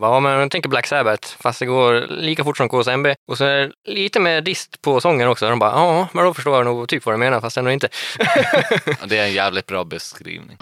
Ja, men jag tänker Black Sabbath, fast det går lika fort som KSMB. Och så är det lite mer dist på sången också. De bara, ja, men då förstår jag nog typ vad du menar, fast ändå inte. Det är en jävligt bra beskrivning.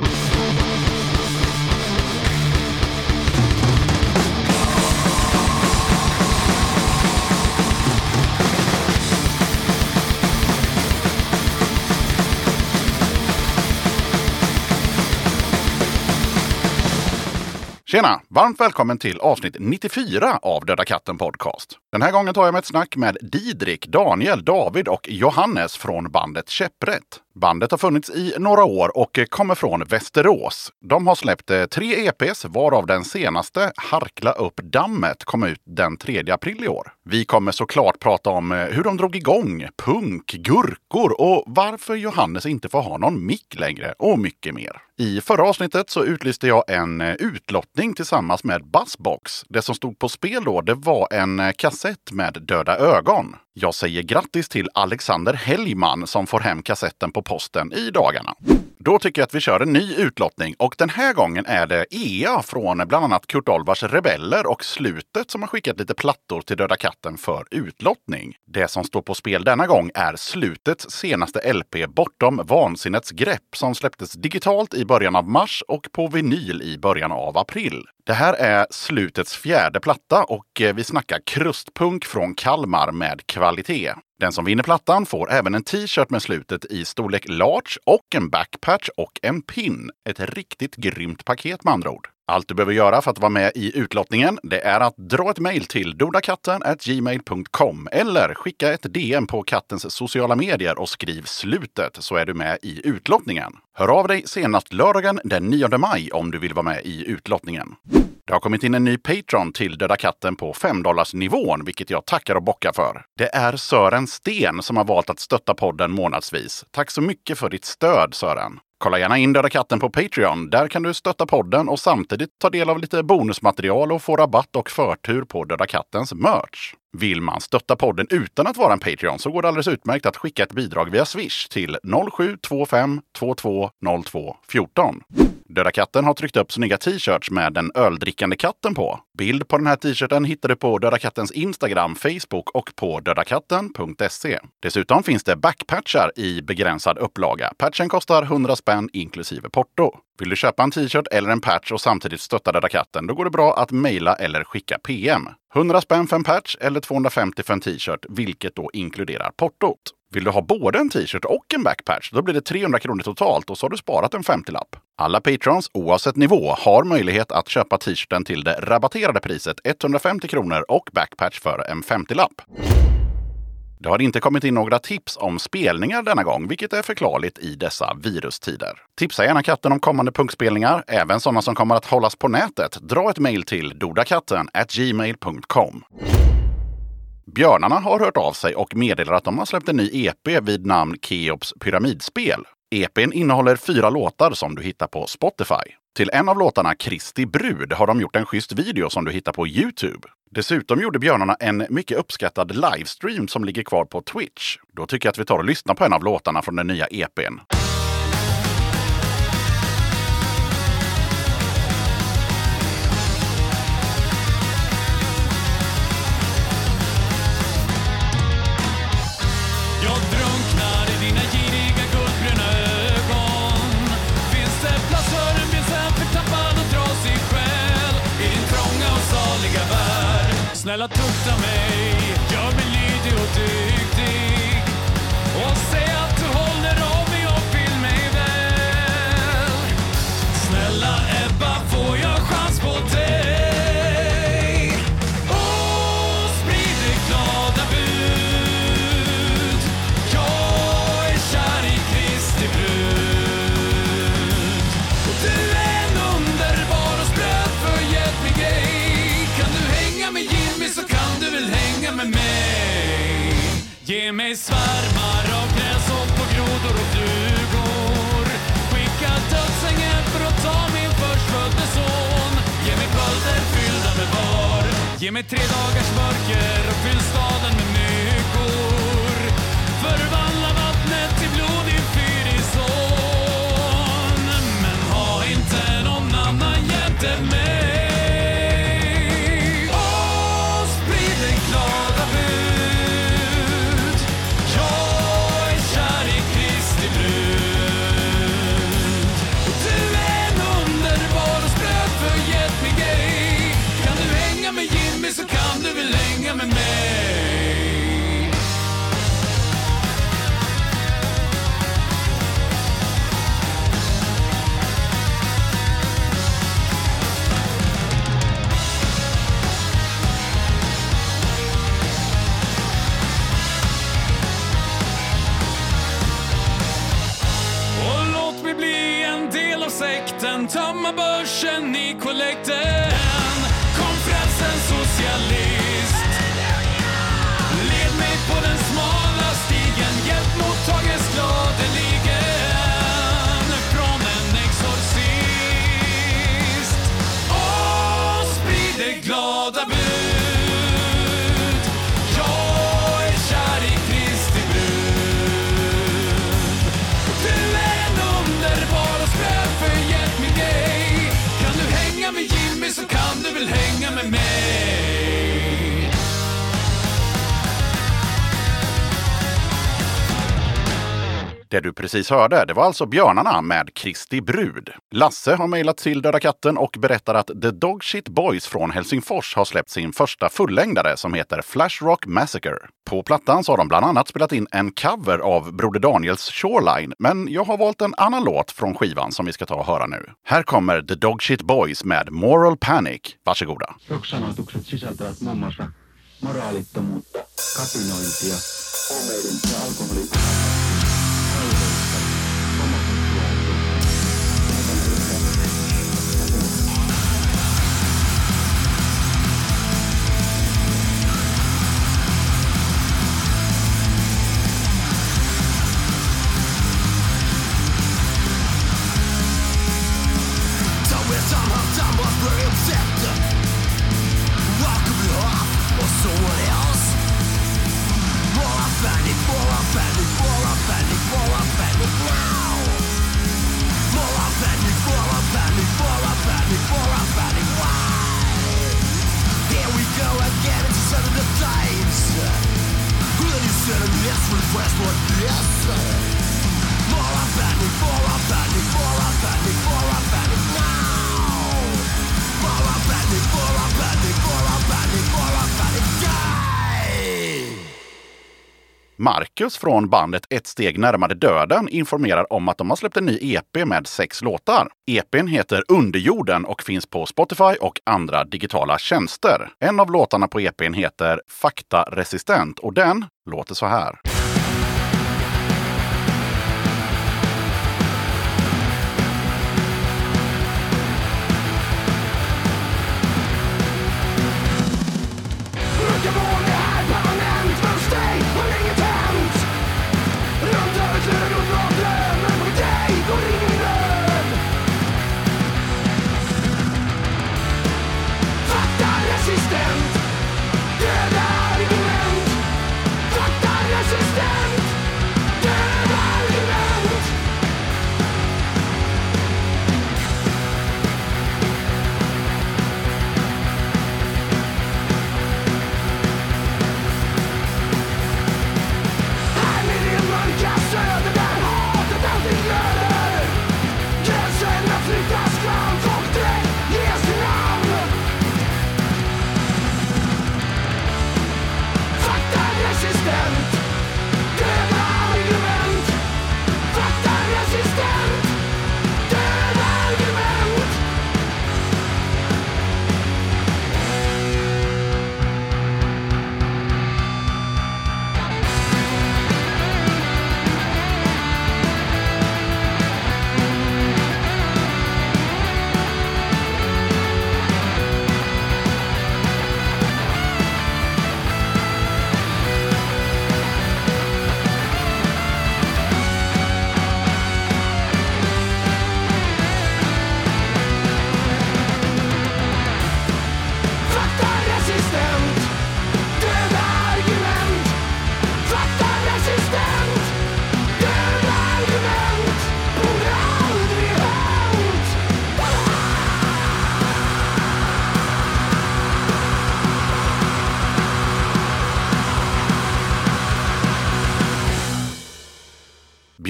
Tjena! Varmt välkommen till avsnitt 94 av Döda katten Podcast. Den här gången tar jag med ett snack med Didrik, Daniel, David och Johannes från bandet Käpprätt. Bandet har funnits i några år och kommer från Västerås. De har släppt eh, tre EPs, varav den senaste, Harkla upp dammet, kom ut den 3 april i år. Vi kommer såklart prata om eh, hur de drog igång, punk, gurkor och varför Johannes inte får ha någon mick längre och mycket mer. I förra avsnittet så utlyste jag en eh, utlottning tillsammans med Buzzbox. Det som stod på spel då, det var en kassett med döda ögon. Jag säger grattis till Alexander Hellman som får hem kassetten på posten i dagarna. Då tycker jag att vi kör en ny utlottning och den här gången är det EA från bland annat Kurt Olvars Rebeller och Slutet som har skickat lite plattor till Döda katten för utlottning. Det som står på spel denna gång är Slutets senaste LP Bortom vansinnets grepp som släpptes digitalt i början av mars och på vinyl i början av april. Det här är Slutets fjärde platta och eh, vi snackar krustpunk från Kalmar med kvalitet. Den som vinner plattan får även en t-shirt med slutet i storlek large och en backpatch och en pin. Ett riktigt grymt paket med andra ord. Allt du behöver göra för att vara med i utlottningen, det är att dra ett mejl till dodakatten.gmail.com eller skicka ett DM på kattens sociala medier och skriv slutet så är du med i utlottningen. Hör av dig senast lördagen den 9 maj om du vill vara med i utlottningen. Det har kommit in en ny Patreon till Döda katten på 5 nivån, vilket jag tackar och bockar för. Det är Sören Sten som har valt att stötta podden månadsvis. Tack så mycket för ditt stöd Sören! Kolla gärna in Döda katten på Patreon. Där kan du stötta podden och samtidigt ta del av lite bonusmaterial och få rabatt och förtur på Döda kattens merch. Vill man stötta podden utan att vara en Patreon så går det alldeles utmärkt att skicka ett bidrag via Swish till 0725 22 02 14. Döda katten har tryckt upp snygga t-shirts med den öldrickande katten på. Bild på den här t-shirten hittar du på Döda kattens Instagram, Facebook och på dödakatten.se. Dessutom finns det backpatchar i begränsad upplaga. Patchen kostar 100 spänn inklusive porto. Vill du köpa en t-shirt eller en patch och samtidigt stötta Döda katten, då går det bra att mejla eller skicka PM. 100 spänn för en patch eller 250 för en t-shirt, vilket då inkluderar portot. Vill du ha både en t-shirt och en backpatch, då blir det 300 kronor totalt och så har du sparat en 50-lapp. Alla patrons, oavsett nivå, har möjlighet att köpa t-shirten till det rabatterade priset 150 kronor och backpatch för en 50-lapp. Det har inte kommit in några tips om spelningar denna gång, vilket är förklarligt i dessa virustider. Tipsa gärna katten om kommande punkspelningar, även sådana som kommer att hållas på nätet. Dra ett mejl till dodakatten gmail.com. Björnarna har hört av sig och meddelar att de har släppt en ny EP vid namn Keops pyramidspel. EPn innehåller fyra låtar som du hittar på Spotify. Till en av låtarna, Kristi brud, har de gjort en schysst video som du hittar på Youtube. Dessutom gjorde Björnarna en mycket uppskattad livestream som ligger kvar på Twitch. Då tycker jag att vi tar och lyssnar på en av låtarna från den nya EPn. Snälla tukta mig, Ge mig svärmar av gräshoppor, grodor och flugor. Skicka dödsängel för att ta min förstfödde son. Ge mig bölder fyllda med var. Ge mig tre dagars mörker och fyll tömma i kollekten. Kom frälsens socialist. Det du precis hörde, det var alltså Björnarna med Kristi brud. Lasse har mejlat till Döda katten och berättar att The Dogshit Boys från Helsingfors har släppt sin första fullängdare som heter Flash Rock Massacre. På plattan så har de bland annat spelat in en cover av Broder Daniels Shoreline, men jag har valt en annan låt från skivan som vi ska ta och höra nu. Här kommer The Dogshit Boys med Moral Panic. Varsågoda. Sisältävät muun muassa moraalittomuutta, kapinointia, huumeiden ja alkoholin Marcus från bandet Ett steg närmare döden informerar om att de har släppt en ny EP med sex låtar. EPn heter Underjorden och finns på Spotify och andra digitala tjänster. En av låtarna på EPn heter Faktaresistent och den låter så här.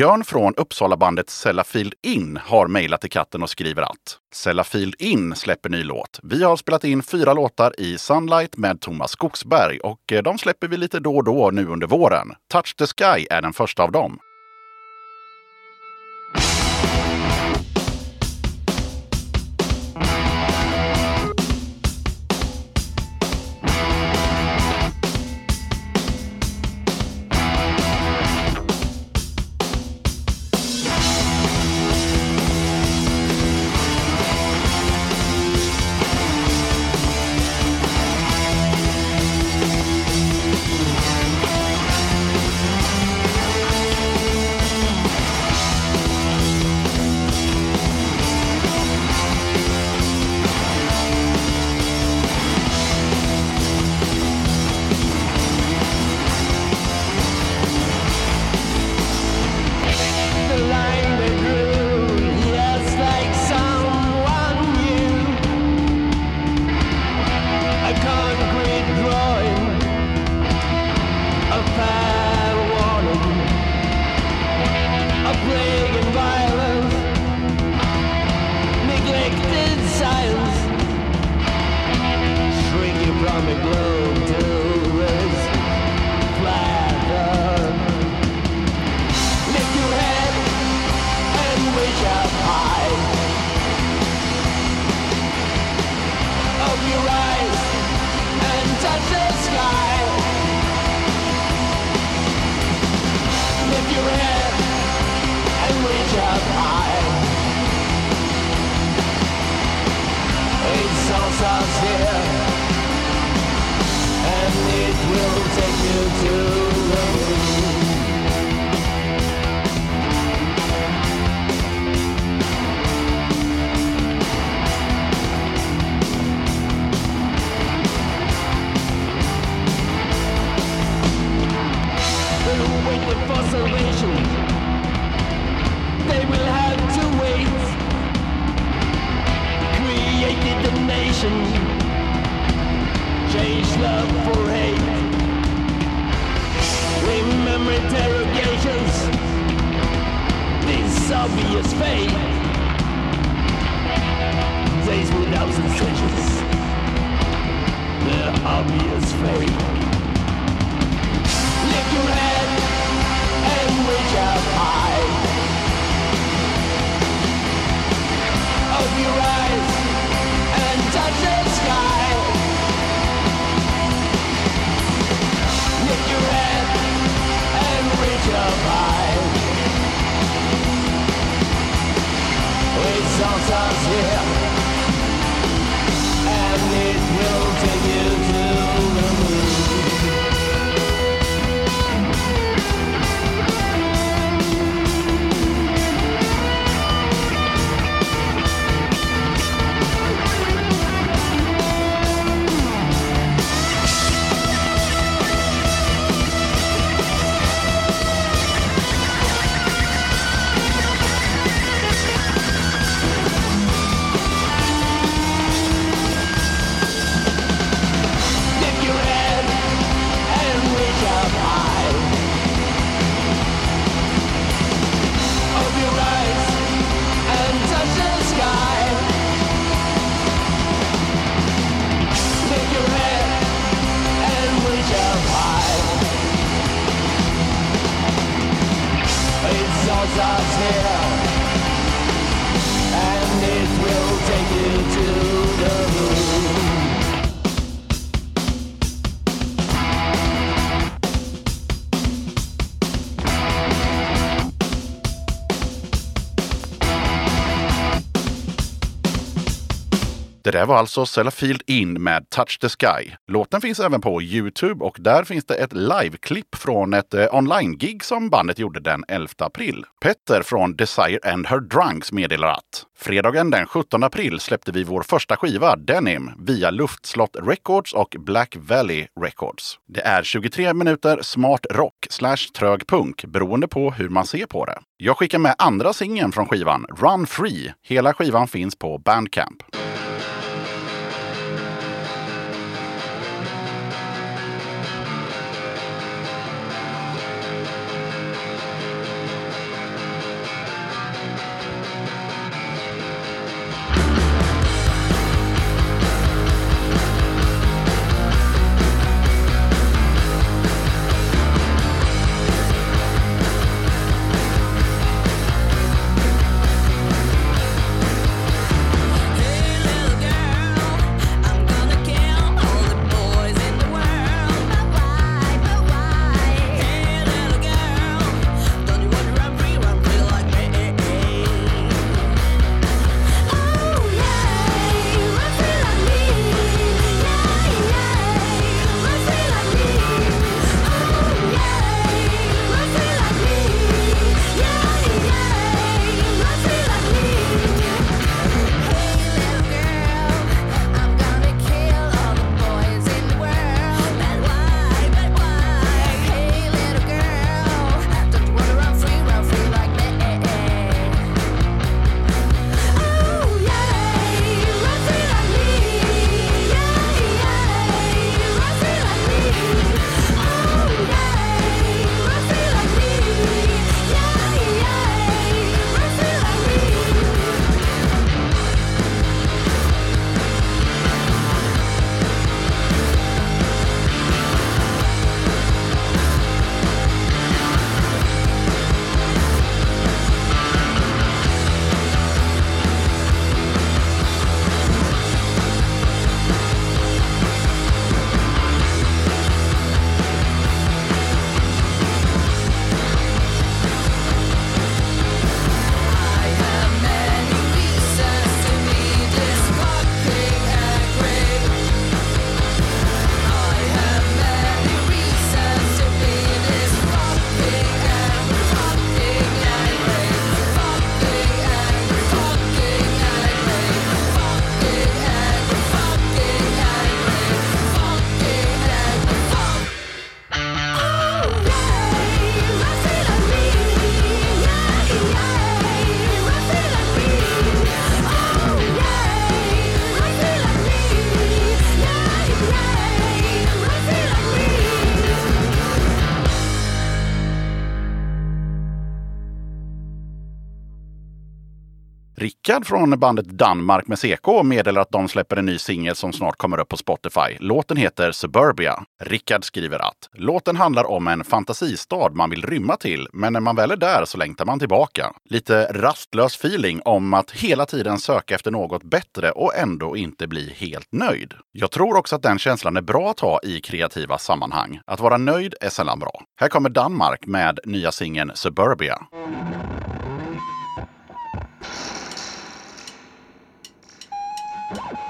Björn från Uppsalabandet Sellafield In har mejlat till katten och skriver att Sellafield In släpper ny låt. Vi har spelat in fyra låtar i Sunlight med Thomas Skogsberg och eh, de släpper vi lite då och då nu under våren. Touch the Sky är den första av dem. Där var alltså Sellafield In med Touch the Sky. Låten finns även på Youtube och där finns det ett liveklipp från ett eh, online-gig som bandet gjorde den 11 april. Petter från Desire and Her Drunks meddelar att fredagen den 17 april släppte vi vår första skiva, Denim, via Luftslott Records och Black Valley Records. Det är 23 minuter smart rock slash trög punk beroende på hur man ser på det. Jag skickar med andra singeln från skivan, Run Free. Hela skivan finns på Bandcamp. Rickard från bandet Danmark med CK meddelar att de släpper en ny singel som snart kommer upp på Spotify. Låten heter Suburbia. Rickard skriver att låten handlar om en fantasistad man vill rymma till, men när man väl är där så längtar man tillbaka. Lite rastlös feeling om att hela tiden söka efter något bättre och ändå inte bli helt nöjd. Jag tror också att den känslan är bra att ha i kreativa sammanhang. Att vara nöjd är sällan bra. Här kommer Danmark med nya singeln Suburbia. you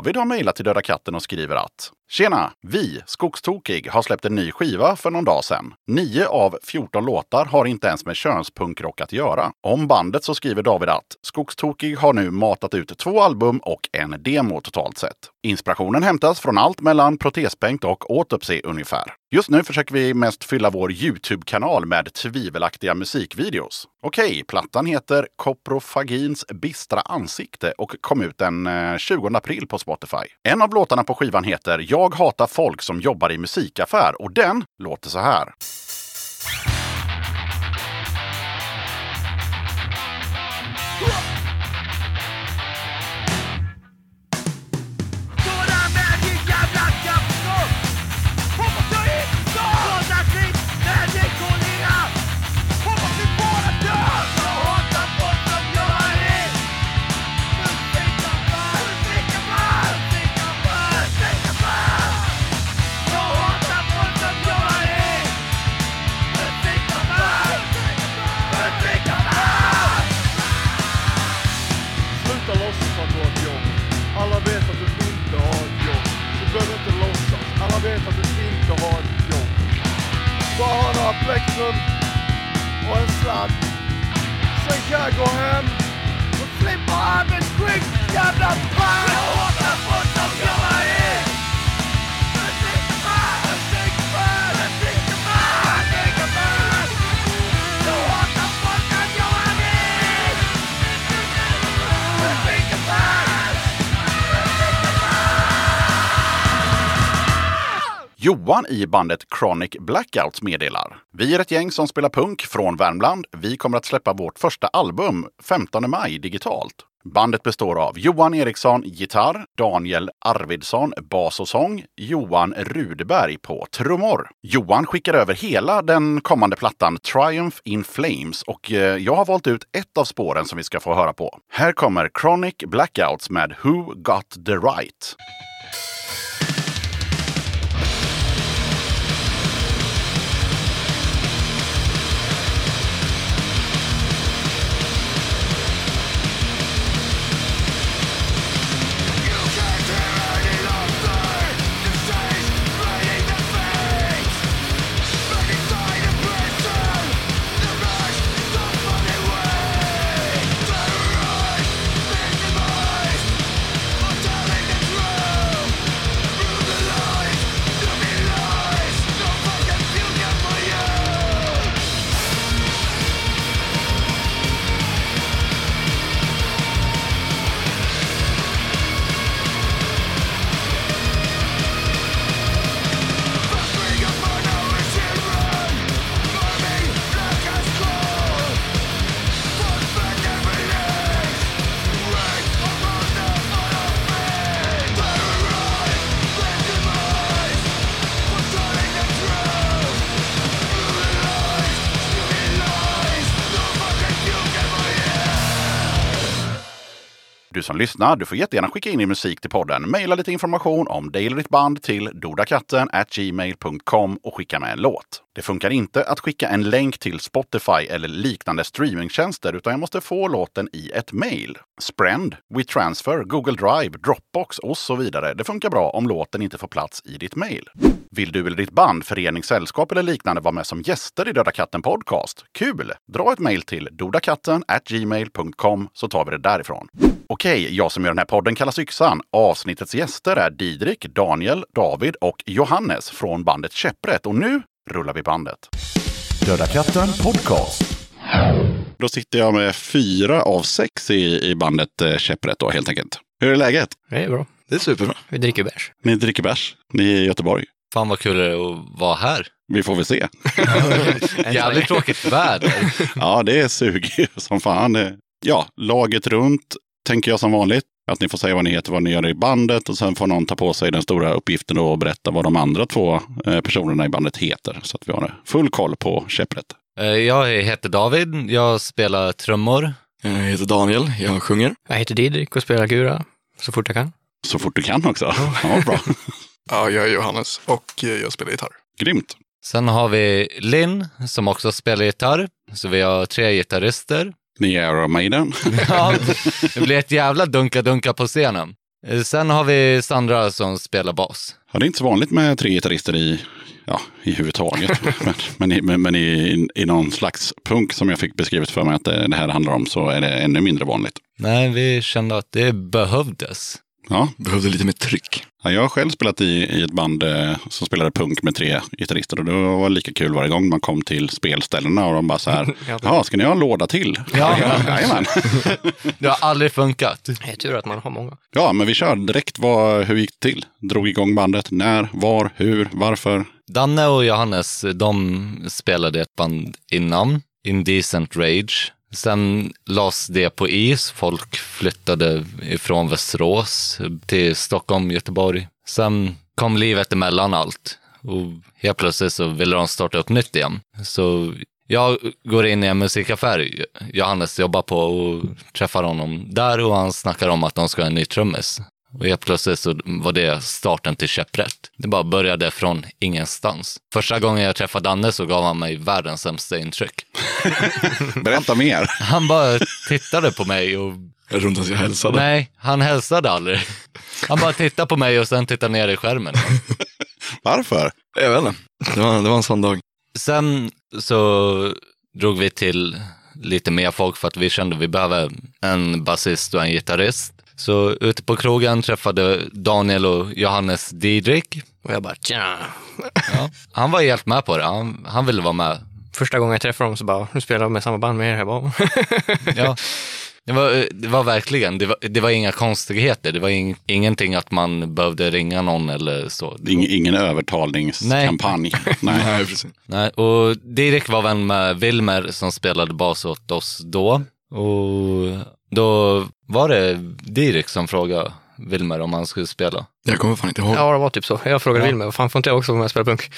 David har mejlat till Döda katten och skriver att Tjena! Vi, Skogstokig, har släppt en ny skiva för någon dag sedan. Nio av 14 låtar har inte ens med könspunkrock att göra. Om bandet så skriver David att Skogstokig har nu matat ut två album och en demo totalt sett. Inspirationen hämtas från allt mellan protesbänk och autopsy ungefär. Just nu försöker vi mest fylla vår Youtube-kanal med tvivelaktiga musikvideos. Okej, plattan heter Koprofagins bistra ansikte och kom ut den eh, 20 april på Spotify. En av låtarna på skivan heter Jag jag hatar folk som jobbar i musikaffär och den låter så här. Johan i bandet Chronic Blackouts meddelar. Vi är ett gäng som spelar punk från Värmland. Vi kommer att släppa vårt första album 15 maj digitalt. Bandet består av Johan Eriksson gitarr, Daniel Arvidsson bas och sång, Johan Rudeberg på trummor. Johan skickar över hela den kommande plattan Triumph in Flames och eh, jag har valt ut ett av spåren som vi ska få höra på. Här kommer Chronic Blackouts med Who Got the Right. Du som lyssnar, du får jättegärna skicka in din musik till podden. Maila lite information om dig eller ditt band till dodakatten gmail.com och skicka med en låt. Det funkar inte att skicka en länk till Spotify eller liknande streamingtjänster utan jag måste få låten i ett mail. Sprend, WeTransfer, Google Drive, Dropbox och så vidare. Det funkar bra om låten inte får plats i ditt mail. Vill du eller ditt band, förening, sällskap eller liknande vara med som gäster i Döda katten Podcast? Kul! Dra ett mejl till dodakatten gmail.com så tar vi det därifrån. Okej, jag som gör den här podden kallas Yxan. Avsnittets gäster är Didrik, Daniel, David och Johannes från bandet Käpprätt. Och nu rullar vi bandet. Döda katten Podcast. Då sitter jag med fyra av sex i, i bandet eh, Käpprätt då helt enkelt. Hur är läget? Det är bra. Det är superbra. Vi dricker bärs. Ni dricker bärs. Ni är i Göteborg. Fan vad kul det är att vara här. Vi får väl se. Jävligt tråkigt väder. Ja, det är sug som fan. Ja, laget runt tänker jag som vanligt. Att ni får säga vad ni heter, vad ni gör i bandet och sen får någon ta på sig den stora uppgiften och berätta vad de andra två eh, personerna i bandet heter. Så att vi har full koll på käpprätt. Eh, Jag heter David, jag spelar trummor. Jag heter Daniel, jag sjunger. Jag heter Didrik och spelar gura så fort jag kan. Så fort du kan också. Ja, bra. Ja, jag är Johannes och eh, jag spelar gitarr. Grymt. Sen har vi Linn som också spelar gitarr. Så vi har tre gitarrister. Ni är Iron Maiden. Ja, det blir ett jävla dunka-dunka på scenen. Eh, Sen har vi Sandra som spelar bas. Ja, det är inte så vanligt med tre gitarrister i, ja, i huvudtaget. men men, i, men, men i, i någon slags punk som jag fick beskrivet för mig att det, det här handlar om så är det ännu mindre vanligt. Nej, vi kände att det behövdes. Ja, Behövde lite mer tryck. Ja, jag har själv spelat i, i ett band eh, som spelade punk med tre gitarrister och det var lika kul varje gång man kom till spelställena och de bara så här, ja, ska ni ha en låda till? Ja. Jajamän. Det har aldrig funkat. Det är tur att man har många. Ja, men vi kör direkt. Vad, hur gick det till? Drog igång bandet? När? Var? Hur? Varför? Danne och Johannes, de spelade ett band innan, Indecent Rage. Sen lades det på is. Folk flyttade ifrån Västerås till Stockholm, Göteborg. Sen kom livet emellan allt och helt plötsligt så ville de starta upp nytt igen. Så jag går in i en musikaffär Johannes jobbar på och träffar honom där och han snackar om att de ska ha en ny trummis. Och helt plötsligt så var det starten till Käpprätt. Det bara började från ingenstans. Första gången jag träffade Danne så gav han mig världens sämsta intryck. Berätta mer. Han bara tittade på mig och Jag tror inte ens jag hälsade. nej, han hälsade aldrig. Han bara tittade på mig och sen tittade ner i skärmen. Varför? Jag vet inte. Det var, det var en sån dag. Sen så drog vi till lite mer folk för att vi kände att vi behöver en basist och en gitarrist. Så ute på krogen träffade Daniel och Johannes Didrik. Och jag bara tja. Ja, han var helt med på det. Han, han ville vara med. Första gången jag träffade dem så bara, nu spelar de med samma band med er. Jag bara, Ja, det, var, det var verkligen, det var, det var inga konstigheter. Det var ing, ingenting att man behövde ringa någon eller så. Ing, ingen övertalningskampanj. Nej. Nej, precis. Nej, och Direk var vän med Wilmer som spelade bas åt oss då. Och då var det Direk som frågade Wilmer om han skulle spela. Jag kommer fan inte ihåg. ja, det var typ så. Jag frågade Ja. Wilmer, vad fan får inte jag också vara med och spela punk?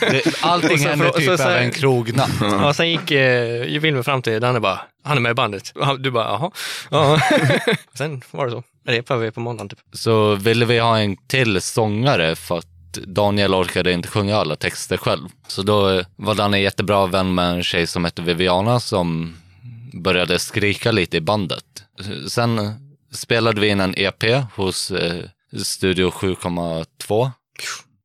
Det, allting så hände typ så- så- över en krognatt. Ja, sen gick eh, Wilmer fram till Danne bara, han är med i bandet. Du bara, jaha. Ja. sen var det så. Repade vi på måndagen typ. Så ville vi ha en till sångare för att Daniel orkade inte sjunga alla texter själv. Så då var Danne jättebra vän med en tjej som hette Viviana som började skrika lite i bandet. Sen spelade vi in en EP hos eh, Studio 7,2.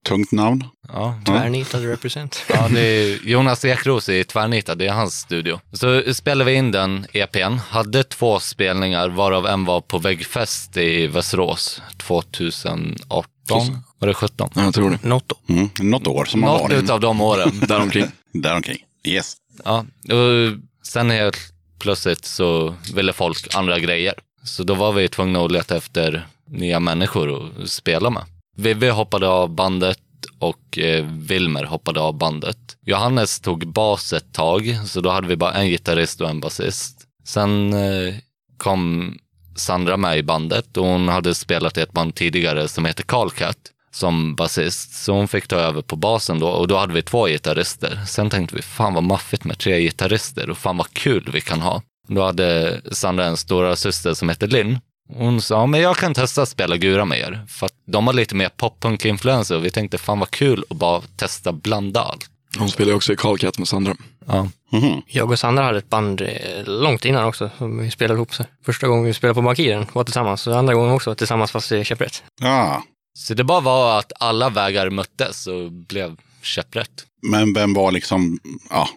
Tungt namn. Ja, Tvärnitad represent. Ja, det är Jonas Ekros i Tvärnita, det är hans studio. Så spelade vi in den EPn, hade två spelningar varav en var på Väggfest i Västerås 2018. Var det 17? Ja, jag tror det. Något. Mm. Något år som har Något varit. utav de åren. Däromkring. Däromkring. Yes. Ja, och sen helt plötsligt så ville folk andra grejer. Så då var vi tvungna att leta efter nya människor att spela med. Vivi hoppade av bandet och eh, Wilmer hoppade av bandet. Johannes tog bas ett tag, så då hade vi bara en gitarrist och en basist. Sen eh, kom Sandra med i bandet och hon hade spelat i ett band tidigare som heter Carlcat som basist. Så hon fick ta över på basen då och då hade vi två gitarrister. Sen tänkte vi, fan vad maffigt med tre gitarrister och fan vad kul vi kan ha. Då hade Sandra en stora syster som hette Linn. Hon sa, men jag kan testa att spela gura med er. För att de har lite mer poppunk-influenser och vi tänkte, fan vad kul att bara testa blanda allt. Hon spelar också i Karlkatt med Sandra. Ja. Mhm. Jag och Sandra hade ett band eh, långt innan också, som vi spelade ihop. Så första gången vi spelade på Markiren var tillsammans, och andra gången också tillsammans fast i käpprätt. Ah. Så det bara var att alla vägar möttes och blev käpprätt. Men vem var liksom, ja,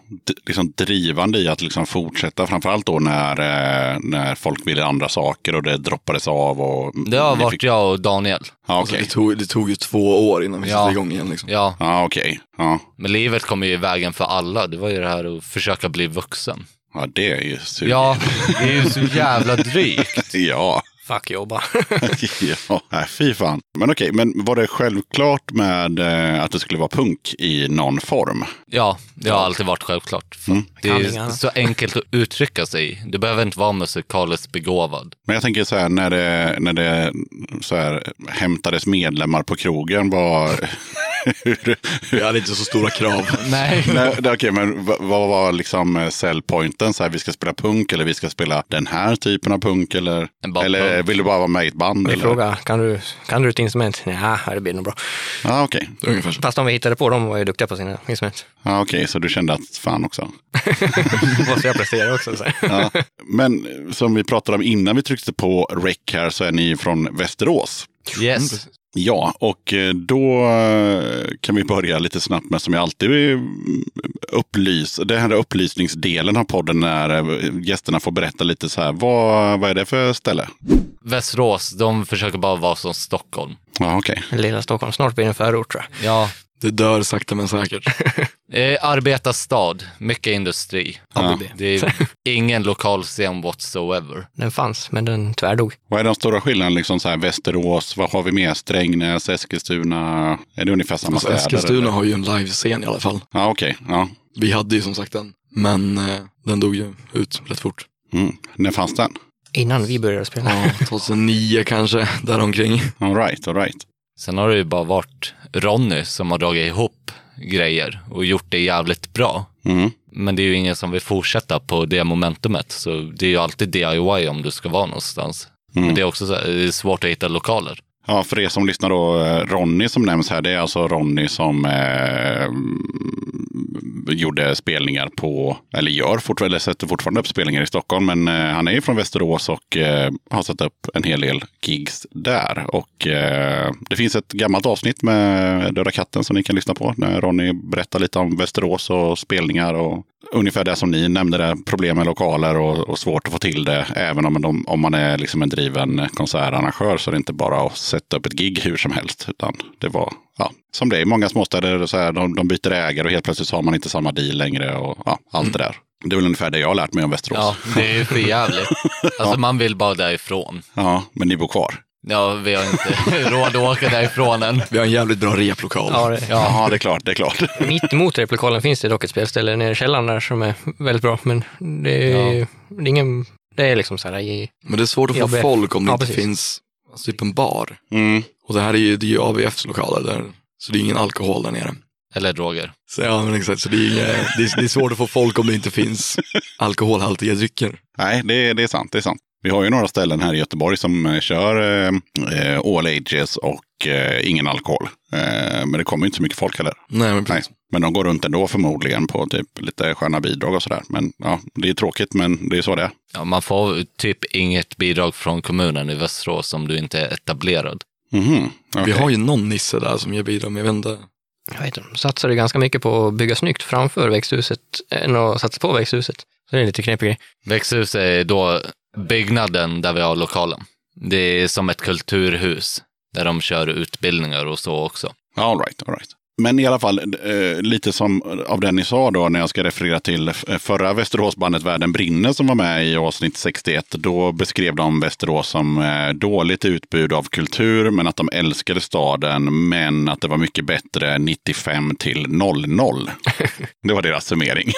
liksom drivande i att liksom fortsätta? Framförallt då när, eh, när folk ville andra saker och det droppades av. Och Det har varit fick- jag och Daniel. Ja, Alltså, okej. det, tog, det tog ju två år innan vi Ja. satte igång igen. Liksom. Ja, Ja, okej. Ja. men livet kom ju i vägen för alla. Det var ju det här att försöka bli vuxen. ja, det är ju sur. Ja, det är ju så jävla drygt. ja. Fuck jobba. ja, nej, fy fan. Men okej, men var det självklart med eh, att det skulle vara punk i någon form? Ja, det har alltid varit självklart. Mm. Det är så enkelt att uttrycka sig. Du behöver inte vara musikaliskt begåvad. Men jag tänker så här, när det, när det så här, hämtades medlemmar på krogen, var... hur, Vi hade inte så stora krav. Nej. Nej, det- okej, men vad, var liksom eh, säljpointen? Så här, vi ska spela punk eller vi ska spela den här typen av punk? Eller, eller punk. vill du bara vara med i ett band? Vi Eller? frågade, kan du, kan du ett instrument? Ja, det blir nog bra. Ja, okej. Ungefär så. Fast de vi hittade på, de var ju duktiga på sina instrument. Ja, okej, så du kände att fan också. Måste jag prestera också. Så. Ja. Men som vi pratade om innan vi tryckte på rec här så är ni från Västerås. Yes. Ja, och eh, då eh, kan vi börja lite snabbt med som jag alltid eh, upplys, den här upplysningsdelen av podden när gästerna får berätta lite så här, vad, vad är det för ställe? Västerås, de försöker bara vara som Stockholm. Ja, okej. Lilla Stockholm, snart blir det en förort tror jag. Ja, Det dör sakta men säkert. eh, arbetarstad, mycket industri. Ja. Det är ingen lokal scen whatsoever. Den fanns, men den tvärdog. Vad är de stora skillnaderna? Liksom så här, Västerås, vad har vi mer? Strängnäs, Eskilstuna? Är det ungefär samma Alltså, städer? Eskilstuna eller? har ju en livescen i alla fall. Ja, okej. Ja. Vi hade ju som sagt den. Men eh, den dog ju ut rätt fort. Mm. När fanns den? Innan vi började spela. Ja, 2009 kanske, däromkring. All right, all right. Sen har det ju bara varit Ronny som har dragit ihop grejer och gjort det jävligt bra. Mm. Men det är ju ingen som vill fortsätta på det momentumet. Så det är ju alltid DIY om du ska vara någonstans. Mm. Men det är också så det är svårt att hitta lokaler. Ja, för er som lyssnar då, eh, Ronny som nämns här, det är alltså Ronny som eh, gjorde spelningar på, eller gör fortfarande, sätter fortfarande upp spelningar i Stockholm, men eh, han är ju från Västerås och eh, har satt upp en hel del gigs där. Och eh, det finns ett gammalt avsnitt med Döda katten som ni kan lyssna på, när Ronny berättar lite om Västerås och spelningar och ungefär det som ni nämnde där, problem med lokaler och, och svårt att få till det. Även om, de, om man är liksom en driven konsertarrangör så är det inte bara att sätta upp ett gig hur som helst. Utan det var, ja, som det är i många småstäder, så här, de, de byter ägare och helt plötsligt så har man inte samma deal längre och ja, allt det där. Det är väl ungefär det jag har lärt mig om Västerås. Ja, det är ju för jävligt. Alltså man vill bara därifrån. Ja, men ni bor kvar? Ja, vi har inte råd att åka därifrån än. Vi har en jävligt bra replokal. Ja, det, Ja, det är klart, det är klart. Mitt emot replokalen finns det dock ett spelställe nere i källaren där som är väldigt bra, men det är, det är ingen... Det är liksom så här i... Men det är svårt att få ABF. folk om det Ja, inte precis. finns alltså, typ en bar. Mm. Och det här är ju, det är ju ABFs lokaler där. Så det är ingen alkohol där nere. Eller droger. Så, ja, men exakt. Så det är, inga, det, är, det är svårt att få folk om det inte finns alkoholhaltiga drycker. Nej, det, är- det är sant. Det är sant. Vi har ju några ställen här i Göteborg som eh, kör eh, eh, all ages och eh, ingen alkohol. Eh, men det kommer ju inte så mycket folk heller. Nej, men Nej. precis. Men de går runt ändå förmodligen på typ lite sköna bidrag och sådär. Men ja, det är tråkigt, men det är så det är. Ja, man får typ inget bidrag från kommunen i Västerås om du inte är etablerad. Mhm, Vi okej. har ju någon nisse där som ger bidrag, men jag vet inte. Jag vet inte, de satsade ganska mycket på att bygga snyggt framför växthuset än att satsa på växthuset. Så det är en lite knepig grej. Växthus är då byggnaden där vi har lokalen. Det är som ett kulturhus där de kör utbildningar och så också. All right, all right. Men i alla fall, eh, lite som av det ni sa då när jag ska referera till förra Västeråsbandet Världen brinner som var med i avsnitt 61. Då beskrev de Västerås som eh, dåligt utbud av kultur, men att de älskade staden, men att det var mycket bättre 95 till 00. Det var deras summering.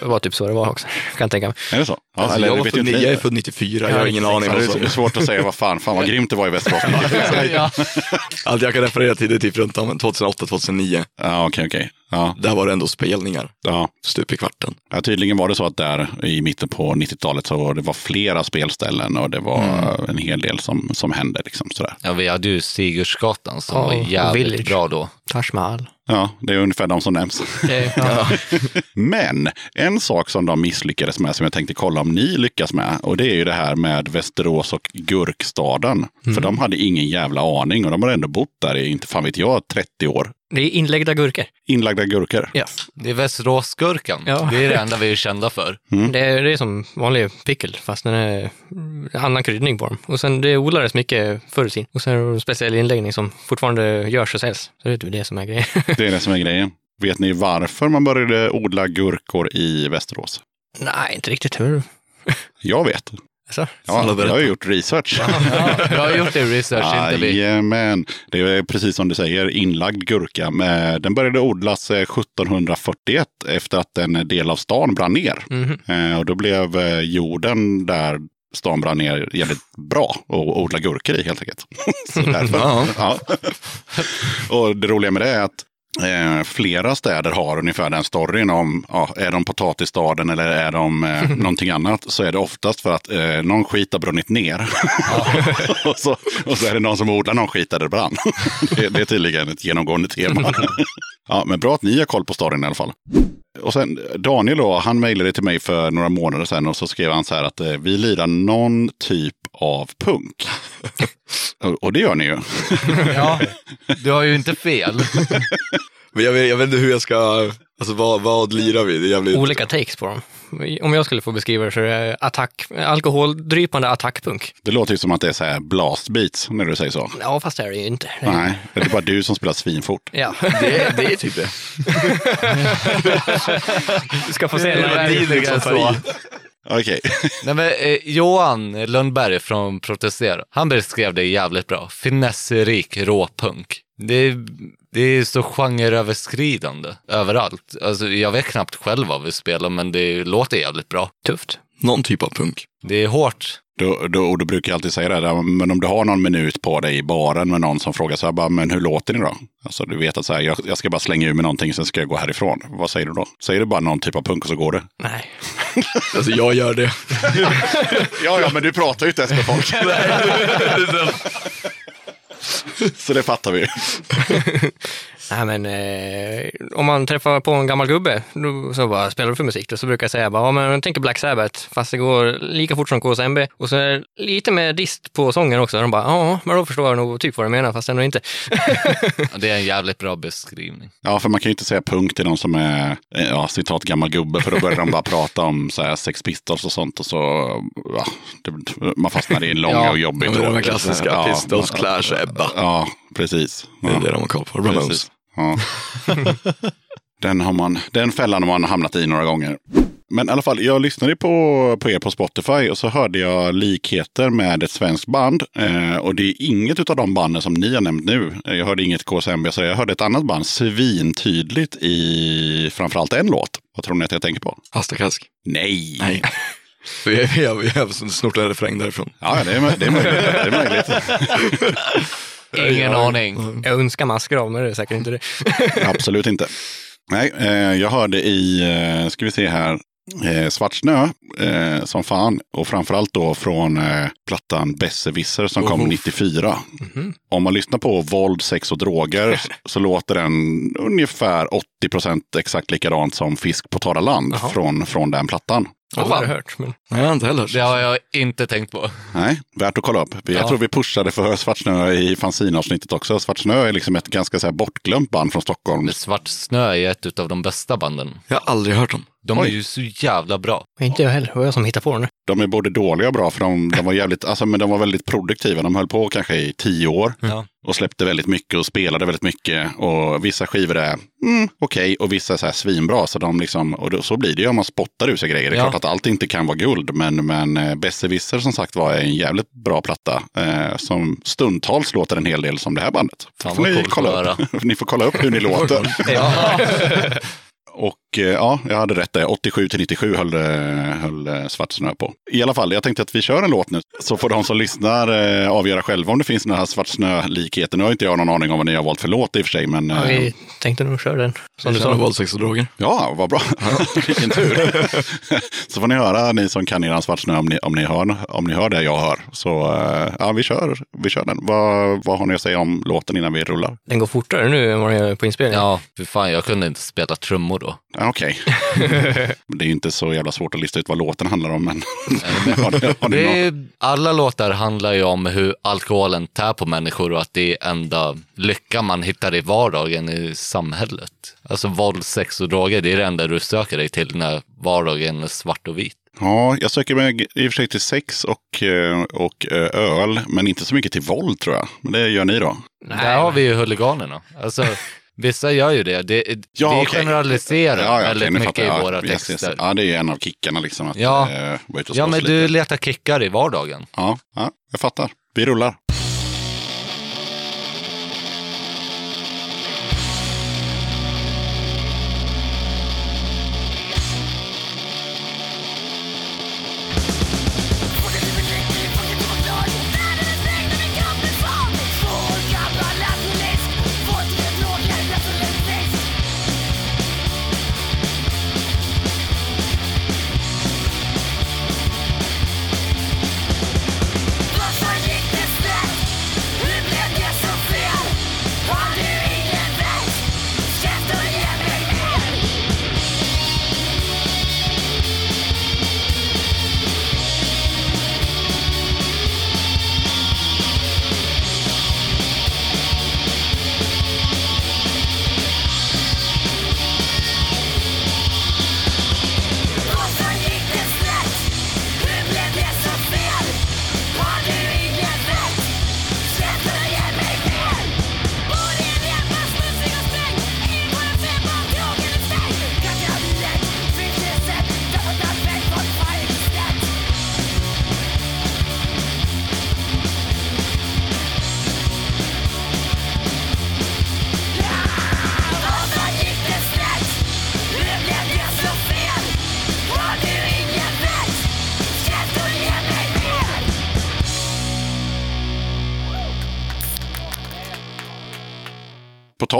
Det var typ så det var också, kan jag tänka mig. Är det så? Ja, Alltså, eller jag, var vet jag är född 94, jag har ingen aning. Det är svårt att säga vad fan, fan vad grymt det var i Västerås 94. ja. allt jag kan referera till det är typ runt om 2008-2009. Ja, okej, okej. Ja, Där var det ändå spelningar ja. stup i kvarten. Ja, tydligen var det så att där i mitten på 90-talet så det var flera spelställen och det var en hel del som, som hände. Liksom, sådär. Ja, vi hade ju Sigurdsgatan som Ja, var jävligt Village. bra då. Taj Mahal. Ja, det är ungefär de som nämns. Det, ja. Men en sak som de misslyckades med som jag tänkte kolla om ni lyckas med. Och det är ju det här med Västerås och Gurkstaden. För de hade ingen jävla aning och de har ändå bott där i, inte fan vet jag, 30 år. det är inläggda gurkor. Inlagda gurkor. Ja. Det är Västeråsgurkan. Ja. Det är det enda vi är kända för. Det, är, det är som vanlig pickel, fast den är mm, annan kryddning på dem. Och sen det odlades mycket förr i tiden. Och sen är det en speciell inläggning som fortfarande görs och säljs. Så det är typ det som är grejen. Det är det som är grejen. Vet ni varför man började odla gurkor i Västerås? Nej, inte riktigt. Hur? Jag vet. Alltså, Ja, jag har gjort research. Ja, jag har gjort det research, inte vi. Det är precis som du säger, inlagd gurka. Men Den började odlas eh, 1741 efter att en del av stan brann ner. Eh, Och då blev eh, jorden där stan brann ner jävligt bra att odla gurkor i helt enkelt. Så därför. Ja. Ja. Och det roliga med det är att Eh, flera städer har ungefär den storyn om, ja, är de potatisstaden eller är de eh, någonting annat? Så är det oftast för att eh, någon skit har brunnit ner. och, så, och så är det någon som odlar någon skit där det brann. det, det är tydligen ett genomgående tema. ja, men bra att ni har koll på storyn i alla fall. Och sen Daniel då, han mejlade till mig för några månader sedan och så skrev han så här att eh, vi lirar någon typ av punk. och, det gör ni ju. Ja, du har ju inte fel. Men jag vet, jag vet inte hur jag ska, alltså vad, vad lirar vi? Det är jävligt... Olika takes på dem. Om jag skulle få beskriva det så är det attack, alkoholdrypande attackpunk. Det låter ju som att det är så här blast beats när du säger så. Ja, fast det är det ju inte. Det är- Nej, det är bara du som spelar svinfort. Ja, Det, det är typ det. du ska få se Det är när det verkligen så. Okej. Nej, men, eh, Johan Lundberg från Protestera, han beskrev det jävligt bra. Finesserik råpunk. Det är, det är så genreöverskridande överallt. Alltså, jag vet knappt själv vad vi spelar, men det låter jävligt bra. Tufft. Någon typ av punk. Det är hårt. Då, då, och då brukar jag alltid säga det, där, men om du har någon minut på dig i baren med någon som frågar så här, bara, men hur låter ni då? Alltså du vet att så här, jag, jag ska bara slänga ur mig någonting, sen ska jag gå härifrån. Vad säger du då? Säger du bara någon typ av punk och så går det? Nej. Alltså jag gör det. Ja, ja, men du pratar ju inte ens med folk. så det fattar vi. Nej, men eh, om man träffar på en gammal gubbe, då, så bara, spelar du för musik? Då så brukar jag säga bara, ja, men jag tänker Black Sabbath, fast det går lika fort som KSMB. Och så är det lite mer dist på sången också. De bara, ja, men då förstår jag nog typ vad du menar, fast ändå inte. Det är en jävligt bra beskrivning. Ja, för man kan ju inte säga punk till någon som är, eh, ja, citat gammal gubbe, för då börjar de bara prata om så här, Sex Pistols och sånt och så, ja, det, man fastnar i en lång Ja, och jobbig Ja, men de här tråd. klassiska Ja, Pistols, Clash, Ebba. Ja, precis. Det är Ja. det de har koll på. Ramones. Ja. den, har man, den fällan har man hamnat i några gånger. Men i alla fall, jag lyssnade på, på er på Spotify och så hörde jag likheter med ett svenskt band. Eh, och det är inget av de banden som ni har nämnt nu. Jag hörde inget KSMB, så jag hörde ett annat band svintydligt i framförallt en låt. Vad tror ni att jag tänker på? Asta Kask. Nej! Nej. Jag, jag, jag har snort en refräng därifrån. Ja, det är, det är möjligt. Det är möjligt. Ingen aning. Jag önskar masker av, men det är säkert inte det. Absolut inte. Nej, eh, jag hörde i, eh, ska vi se här, eh, Svart snö eh, som fan. Och framförallt då från eh, plattan Besserwisser som kom Oh. 94. Om man lyssnar på våld, sex och droger så låter den ungefär 80 procent exakt likadant som Fisk på torra land från, från den plattan. Jag har aldrig hört. Men... Nej, jag har inte heller. Det har jag inte tänkt på. Nej, värt att kolla upp. Jag Ja. tror vi pushade för Svart snö i fanzinavsnittet också. Svart snö är liksom ett ganska så här bortglömt band från Stockholm. Svart snö är ett av de bästa banden. Jag har aldrig hört dem. De Oj. är ju så jävla bra. Inte jag heller. Det var jag som hittade på det nu. De är både dåliga och bra för de, de var jävligt, alltså, men de var väldigt produktiva. De höll på kanske i tio år Ja. och släppte väldigt mycket och spelade väldigt mycket. Och vissa skivor är mm, okej och vissa är så här svinbra. Så, de liksom, och då, så blir det ju om man spottar ur sig grejer. Det är Ja. klart att allt inte kan vara guld, men, men eh, Besserwisser som sagt var en jävligt bra platta. Eh, som stundtals låter en hel del som det här bandet. Fan, ni, kolla upp. ni får kolla upp hur ni låter. Och Och eh, ja, jag hade rätt där. 87 till 97 höll, eh, höll eh, Svart snö på. I alla fall, jag tänkte att vi kör en låt nu. Så får de som lyssnar eh, avgöra själva om det finns några Svart snö-likheter. Nu har inte jag någon aning om vad ni har valt för låt i och för sig. Men, Ja, vi tänkte nog köra den. Som du sa. våldsex och droger. Ja, vad bra. Vilken tur. så får ni höra, ni som kan eran svartsnö, om ni, om ni, hör, om ni hör det jag hör. Så eh, ja, vi kör, vi kör den. Vad, vad har ni att säga om låten innan vi rullar? Den går fortare nu än vad den gör på inspelningen. Ja, för fan, jag kunde inte spela trummor då. Ja, Okej. det är ju inte så jävla svårt att lista ut vad låten handlar om. Men har ni, har Det är, alla låtar handlar ju om hur alkoholen tär på människor och att det är enda lycka man hittar i vardagen i samhället. Alltså våld, sex och droger, det är det enda du söker dig till när vardagen är svart och vit. Ja, jag söker mig i och för sig till sex och, eh, och eh, öl, men inte så mycket till våld tror jag. Men det gör ni då? Nej, Där har vi ju huliganerna. Alltså, vissa gör ju det. det Ja, vi okej. generaliserar Ja, ja, väldigt mycket i våra Ja, yes, yes. texter. Ja, det är ju en av kickarna liksom. Att, Ja. eh, Ja, men lite. du letar kickar i vardagen. Ja, ja, jag fattar. Vi rullar.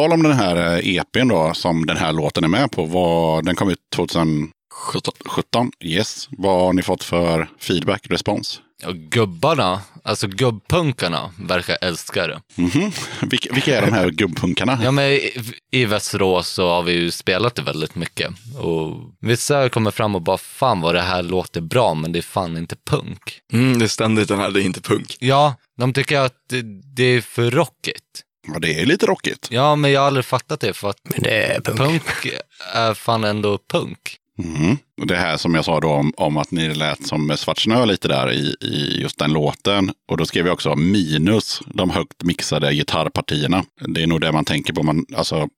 Tal om den här eh, EPn då, som den här låten är med på. Vad, den kom ut 2017. 17. Yes. Vad har ni fått för feedback, respons? Och gubbarna, alltså gubbpunkarna, verkar älska det. Mhm. Vilka, vilka är de här gubbpunkarna? Ja, men i, i Västerås så har vi ju spelat det väldigt mycket. Och vissa kommer fram och bara, fan vad det här låter bra, men det är fan inte punk. Mm, det är ständigt den här, det är inte punk. Ja, de tycker att det, det är för rockigt. Ja, det är lite rockigt. Ja, men jag har aldrig fattat det, för att Men det är punk. punk är fan ändå punk. Mhm. Det här som jag sa då om, om att ni lät som svart snö lite där i, i just den låten. Och då skrev jag också minus de högt mixade gitarrpartierna. Det är nog det man tänker på. Man, alltså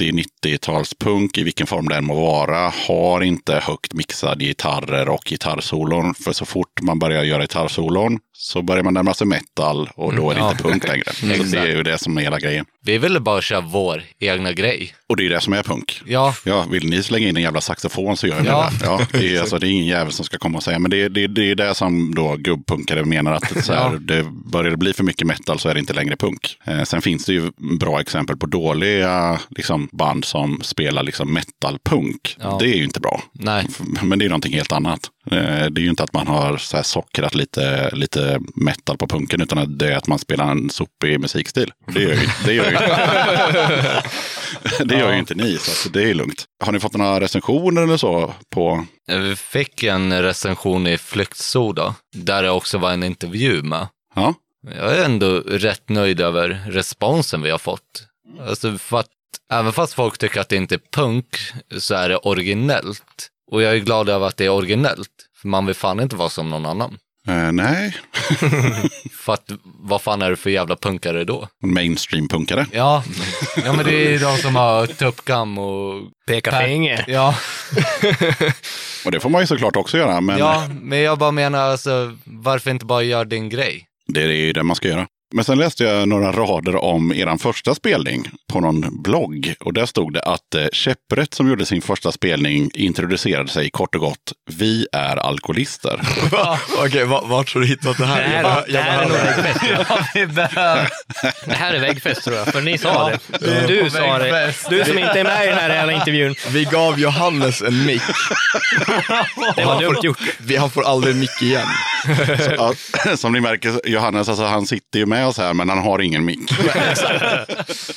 80-90-talspunk i vilken form den må vara har inte högt mixade gitarrer och gitarrsolon. För så fort man börjar göra gitarrsolon så börjar man närma sig metal och då är det Mm, inte ja. punk längre. Så det är ju det som är hela grejen. Vi ville bara köra vår egna grej. Och det är det som är punk. Ja, Ja, vill ni slänga in en jävla saxofon så gör vi Ja. Ja, det, är, alltså, det är ingen jävel som ska komma och säga. Men det, är- det, det är det som då gubbpunkare menar att så här, Ja. det börjar det bli för mycket metal så är det inte längre punk. Eh, sen finns det ju bra exempel på dåliga liksom, band som spelar liksom, metalpunk. Ja. Det är ju inte bra. nej. Men det är någonting helt annat. Eh, Det är ju inte att man har så här sockrat lite, lite metal på punken, utan att det är att man spelar en sopig musikstil. Det gör ju, det gör ju, det gör ju inte ni, så det är lugnt. Har ni fått några recensioner eller så på... Vi fick en recension i Flyktsoda, där det också var en intervju med. Ja, Jag är ändå rätt nöjd över responsen vi har fått. Alltså för att även fast folk tycker att det inte är punk så är det originellt. Och jag är glad över att det är originellt. För man vill fan inte vara som någon annan. Eh, nej, För att vad fan är det för jävla punkare då? mainstream-punkare. Ja, ja men det är de som har tuppkam och... Peka finger. Ja, Och det får man ju såklart också göra, men ja, men jag bara menar alltså, varför inte bara göra din grej? det är ju det man ska göra. Men sen läste jag några rader om er första spelning på någon blogg. Och där stod det att eh, Käpprätt som gjorde sin första spelning introducerade sig kort och gott. Vi är alkoholister. Va? Okej, va- vart har du hittat det Det här? Jag- det här är nog väggfest. Ja. Det här är väggfest tror jag, för ni sa Ja, det. Du sa det. Du som inte är med i den här jävla intervjun. Vi gav Johannes en mick. Det var dumt gjort. Vi, han får aldrig en mick igen. Ja, som ni märker, Johannes, alltså, han sitter ju med oss här, men han har ingen mick.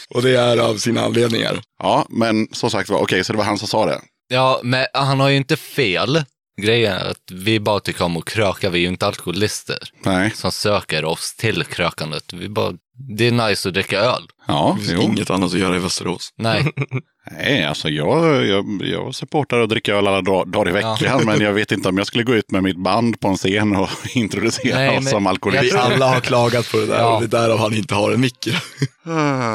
Och det är av sina anledningar. Ja, men som sagt var, okej, så det var han som sa det. Ja, men han har ju inte fel. Grejen är att vi bara tycker om att kröka, vi är ju inte alkoholister Nej, som söker oss till krökandet. Vi bara, det är nice att dricka öl. ja, Det finns jo. inget annat att göra i Västerås. Nej, Nej, alltså jag, jag, jag supportar och dricker öl alla dag- dagar i veckan, men jag vet inte om jag skulle gå ut med mitt band på en scen och introducera Nej, oss men som alkoholister. Vi tror- alla har klagat på det där Ja. och det är därav han inte har en mick. Uh,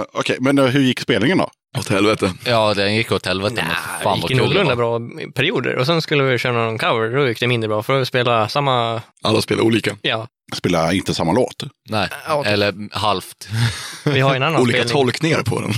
Okej, men uh, hur gick spelningen då? Åt helvete. ja den gick åt helvete, men Nej, fan gick kul det någorlunda bra perioder. Och sen skulle vi köra någon cover, då gick det mindre bra. För att spela samma, Alla spelar olika. ja, Spela inte samma låt. Nej, Ja, eller halvt. vi har en annan Olika spelning. tolkningar på den.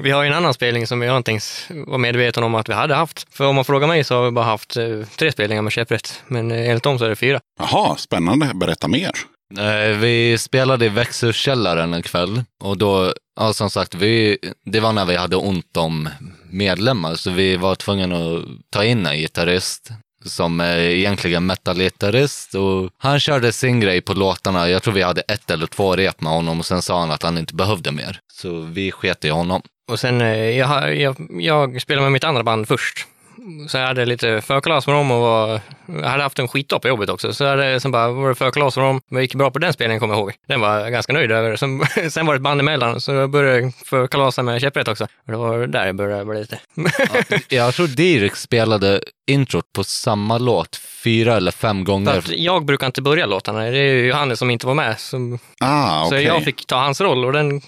vi har ju en annan spelning som jag inte ens var medveten om att vi hade haft. För om man frågar mig så har vi bara haft eh, tre spelningar med käpprätt. Men eh, enligt dem så är det fyra. Jaha, spännande. Berätta mer. Eh, Vi spelade i växthuskällaren en kväll och då, ja, som sagt, vi, det var när vi hade ont om medlemmar så vi var tvungna att ta in en gitarrist som är egentligen metalgitarrist och han körde sin grej på låtarna. Jag tror vi hade ett eller två rep med honom och sen sa han att han inte behövde mer. Så vi sket i honom. Och sen, eh, jag, jag, jag spelade med mitt andra band först. Så jag hade lite förkalas med dem och var, jag hade haft en skitdag på jobbet också. Så jag hade, sen bara var det förkalas med dem. Men det gick bra på den spelningen kommer jag ihåg. Den var jag ganska nöjd över. Sen, sen var det ett band emellan så jag började förkalasa med käpprätt också. Och det var där jag började bli lite. Jag tror Dirk spelade introt på samma låt fyra eller fem För gånger. att jag brukar inte börja låtarna. Det är ju Johannes som inte var med. Som, Ah, Så okej. jag fick ta hans roll och den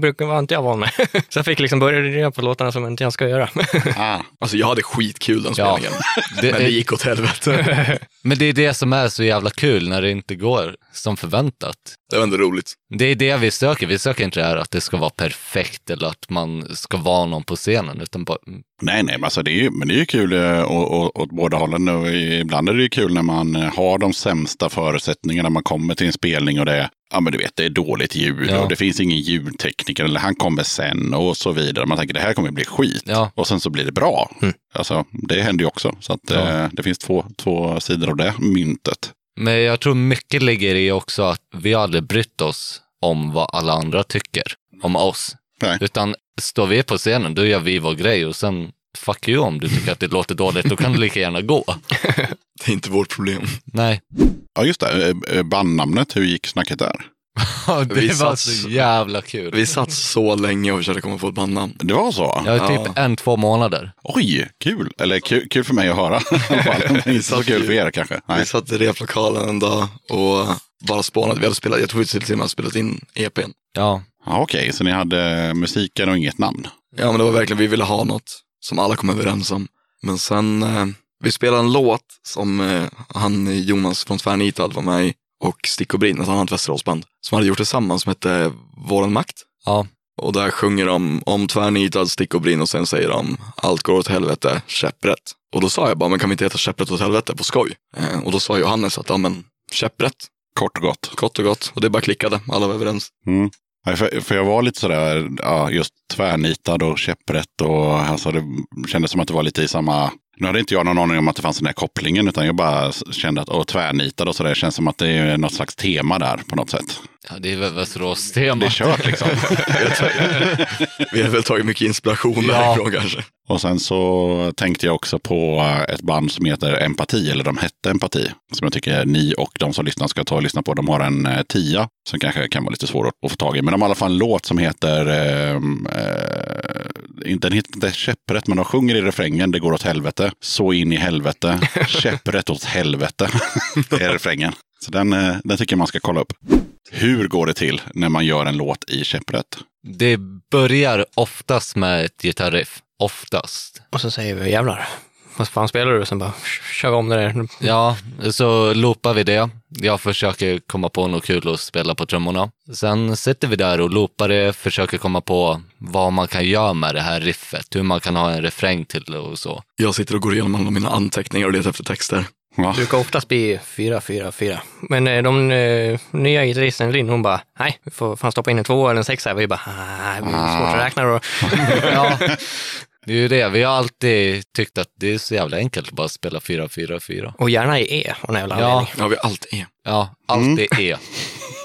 brukar var inte jag van med. så jag fick liksom börja på låtarna som inte jag ska göra. Ah, Alltså jag hade skitkul den Ja. spelningen. Det Men det är- gick åt helvete. Men det är det som är så jävla kul när det inte går som förväntat. Det var ändå roligt. Det är det vi söker. Vi söker inte det här att det ska vara perfekt eller att man ska vara någon på scenen, utan bara, nej, nej, men, alltså, det är ju, men det är ju kul eh, åt båda hållen. Och ibland är det ju kul när man eh, har de sämsta förutsättningarna. Man kommer till en spelning och det är, ja men du vet, det är dåligt ljud Ja. och det finns ingen ljudtekniker eller han kommer sen och så vidare. Man tänker det här kommer bli skit. Ja. Och sen så blir det bra. Alltså, det händer ju också. Så att, Ja. eh, det finns två, två sidor av det myntet. Men jag tror mycket ligger i också att vi aldrig brytt oss om vad alla andra tycker om oss. Nej. Utan står vi på scenen, då gör vi vår grej och sen fuck you om du tycker att det låter dåligt, då kan du lika gärna gå. Det är inte vårt problem. Nej, Ja, just det. Eh, eh, Bandnamnet, hur gick snacket där? det Vi var så jävla kul. Vi satt så länge och försökte komma på ett bandnamn. Det var så? Ja, typ Ja. en, två månader. Oj, kul. Eller kul, kul för mig att höra. inte så kul för er kanske. Nej. Vi satt i replokalen en dag och bara spånade. Vi hade spelat, jag tror vi till och med hade spelat in EPn. Ja, Ja, Okej, så ni hade musiken och inget namn? Ja men det var verkligen, vi ville ha något som alla kom överens om. Men sen, eh, vi spelade en låt som eh, han Jonas från Tvärnitad var med i och Stick och Brinn, ett annat Västeråsband, som hade gjort tillsammans som hette Våran makt. ja, Och där sjunger de om Tvärnitad, Stick och Brinn och sen säger de Allt går åt helvete, käpprätt. Och då sa jag bara, men kan vi inte heta käpprätt åt helvete på skoj? Eh, och då sa Johannes att, ja men käpprätt, Kort och gott. gott och gott. Och det bara klickade, alla var överens. Mm. Nej, För, för jag var lite sådär, ja, just tvärnitad och käpprätt och alltså det kändes som att det var lite i samma... Nu hade inte jag någon aning om att det fanns den här kopplingen utan jag bara kände att åh, tvärnitad och sådär det känns som att det är något slags tema där på något sätt ja det är väl Det Västerås-tema. är kört liksom. Vi har väl tagit mycket inspiration Ja. därifrån kanske. och sen så tänkte jag också på ett band som heter Empati, eller de hette Empati, som jag tycker ni och de som lyssnar ska ta och lyssna på. De har en eh, tia som kanske kan vara lite svår att, få tag i. Men de har i alla fall en låt som heter, eh, eh, inte, den heter inte Käpprätt, men de sjunger i refrängen Det går åt helvete. Så in i helvete. Käpprätt åt helvete. det är refrängen. Så den, eh, den tycker jag man ska kolla upp. Hur går det till när man gör en låt i Käpprätt? Det börjar oftast med ett gitarriff. Oftast. Och så säger vi jävlar. vad fan spelar du? Sen bara, kör vi om det där. Ja, så loopar vi det. Jag försöker komma på något kul att spela på trummorna. Sen sitter vi där och loopar det, försöker komma på vad man kan göra med det här riffet, hur man kan ha en refräng till det och så. Jag sitter och går igenom alla mina anteckningar och letar efter texter. Ja. Det brukar oftast bli fyra, fyra, fyra. Men eh, de eh, nya gitarristen Linn, hon bara, nej, vi får fan stoppa in en två eller en sexa. Vi bara, nej, det blir svårt att räkna då. Ja, det är ju det. Vi har alltid tyckt att det är så jävla enkelt att bara spela 4-4-4. Och gärna i E, någon jävla Ja. anledning. Ja, vi har allt E. Ja, allt är E.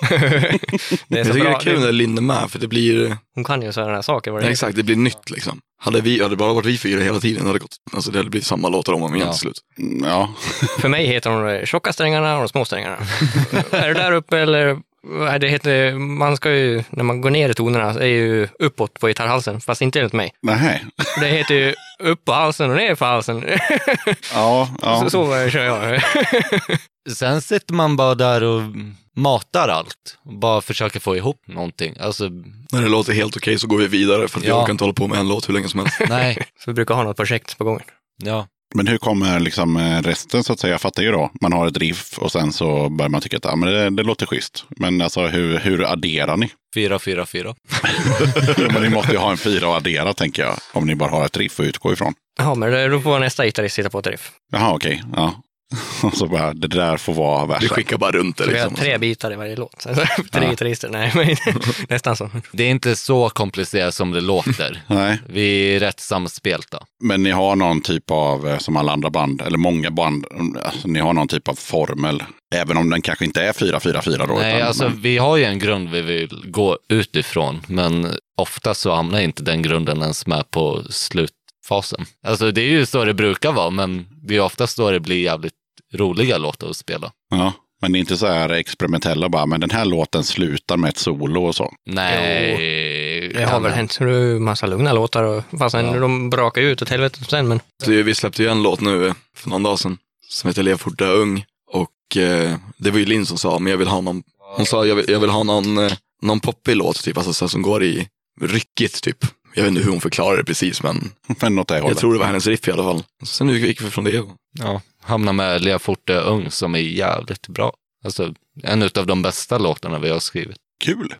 Det är Jag så tycker det bra. är kul när Linn är med, för det blir, Hon kan ju sådana här saker. Vad det heter. exakt, det blir nytt liksom. Hade vi, hade det bara varit vi fyra hela tiden, hade det gått, alltså det hade blivit samma låtar om och om igen Ja. till slut. Mm, ja. För mig heter de de tjocka strängarna och de små strängarna. är det där uppe eller? vad Det heter, man ska ju, när man går ner i tonerna, är ju uppåt på gitarrhalsen, fast inte enligt mig. Nej. Det heter ju upp på halsen och ner på halsen. Ja, ja. Så, så eh, kör jag. Sen sitter man bara där och matar allt. Bara försöker få ihop någonting. Alltså, När det låter helt okej så går vi vidare, för att Ja. jag kan inte hålla på med en låt hur länge som helst. nej. Så vi brukar ha något projekt på gången. Ja. Men hur kommer liksom eh, resten så att säga? Jag fattar ju då. Man har ett riff och sen så börjar man tycka att ja, men det, det låter schysst. Men alltså hur, hur adderar ni? 4-4-4. men ni måste ju ha en fyra att addera tänker jag. Om ni bara har ett riff att utgå ifrån. Ja, men det- då får nästa gitarrist sitta på ett riff. Jaha, okej. Ja. Och så bara, det där får vara värsta. skickar bara runt det liksom. tre bitar i varje låt. tre Ja. gitarrister, nej, men nästan så. Det är inte så komplicerat som det låter. Nej, Vi är rätt samspelta. men ni har någon typ av, eh, som alla andra band, eller många band, mm, alltså, ni har någon typ av formel. Även om den kanske inte är 4-4-4 då. Nej, utan, alltså men, vi har ju en grund vi vill gå utifrån, men ofta så hamnar inte den grunden ens med på slutfasen. Alltså det är ju så det brukar vara, men det är oftast då det blir jävligt roliga låtar att spela. ja, men det är inte så här experimentella bara, men den här låten slutar med ett solo och så. Nej. Det har väl hänt. Ju massa lugna låtar och fast Ja. de brakar ut åt helvete sen. Men vi släppte ju en låt nu för någon dag sedan som heter Lev fort dö ung. Och eh, det var ju Linn som sa, men jag vill ha någon, hon sa jag vill, jag vill ha någon, eh, någon poppig låt typ, alltså så här som går i ryckigt typ. Jag vet inte hur hon förklarar det precis, men Men det jag tror det var hennes riff i alla fall. Sen gick vi från det. Ja, hamna med Lea Forte Ung som är jävligt bra. Alltså en av de bästa låtarna vi har skrivit. Kul!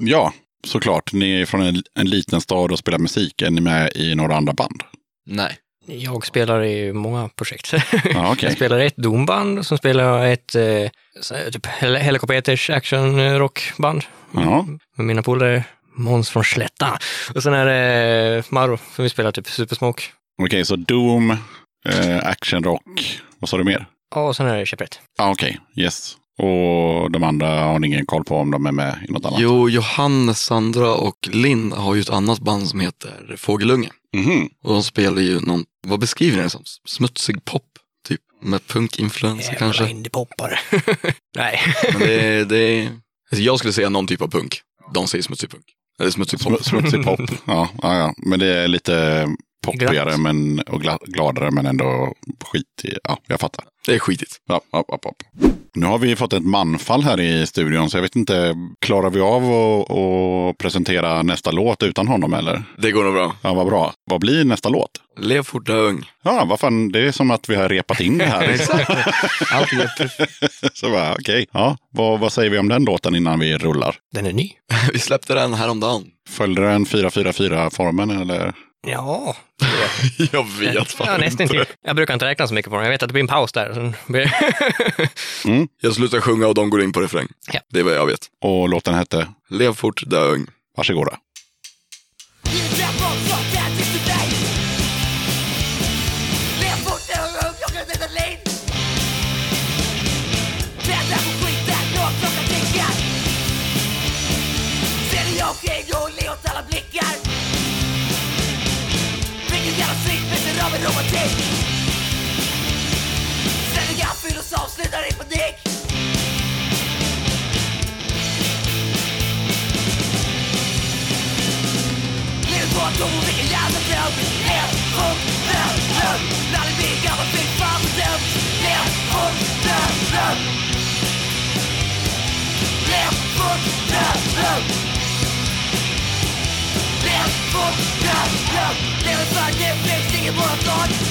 Ja, såklart. Ni är från en, en liten stad och spelar musik. Är ni med i några andra band? Nej. jag spelar i många projekt. Ja, okej. Jag spelar ett domband, som spelar ett eh, så typ hel- Helikopters action rockband. Ja. Med mina polare Måns från Slätta. Och sen är det eh, Maro, som vi spelar typ Supersmoke. Okej, så Doom, eh, action rock. Vad sa du mer? Ja, och sen är det Käpprätt. Ja, okej. Yes. Och de andra har ni ingen koll på om de är med i något annat? Jo, Johannes, Sandra och Linn har ju ett annat band som heter Fågelunge. Mhm. Och de spelar ju någon, vad beskriver ni det som? Smutsig pop, typ. Med punkinfluenser kanske. indiepoppare. Nej. Men det är, det alltså jag skulle säga någon typ av punk. De säger smutsig punk. Eller smutsig pop. Sm- Smutsig pop. Ja, ja, ja. Men det är lite poppigare Glatt. men, och gla- gladare men ändå skit i. Ja, jag fattar. Det är skitigt. Ja, ja, ja, ja. Nu har vi fått ett manfall här i studion så jag vet inte, klarar vi av att, att presentera nästa låt utan honom eller? Det går nog bra. Ja, vad bra. Vad blir nästa låt? Lev fort dö ung. Ja, vad fan, det är som att vi har repat in det här. liksom. Allt är så bara, okej, ja, vad, vad säger vi om den låten innan vi rullar? Den är ny. Vi släppte den häromdagen. Följde den 444-formen eller? Ja, Jag vet ja nästan till. Jag brukar inte räkna så mycket på den. Jag vet att det blir en paus där. Blir... Jag slutar sjunga och de går in på refräng. Ja. Det är vad jag vet. Och låten hette? Lev fort dö ung. Varsågoda. Avslutar i panik Livet på en tom och vilken jävla dröm Lev och dö, dröm När det blir gammal, fy fan vad dumt Lev och dö, dröm Lev och dö, dröm Lev och dö, dröm Lever för det finns ingen morgondag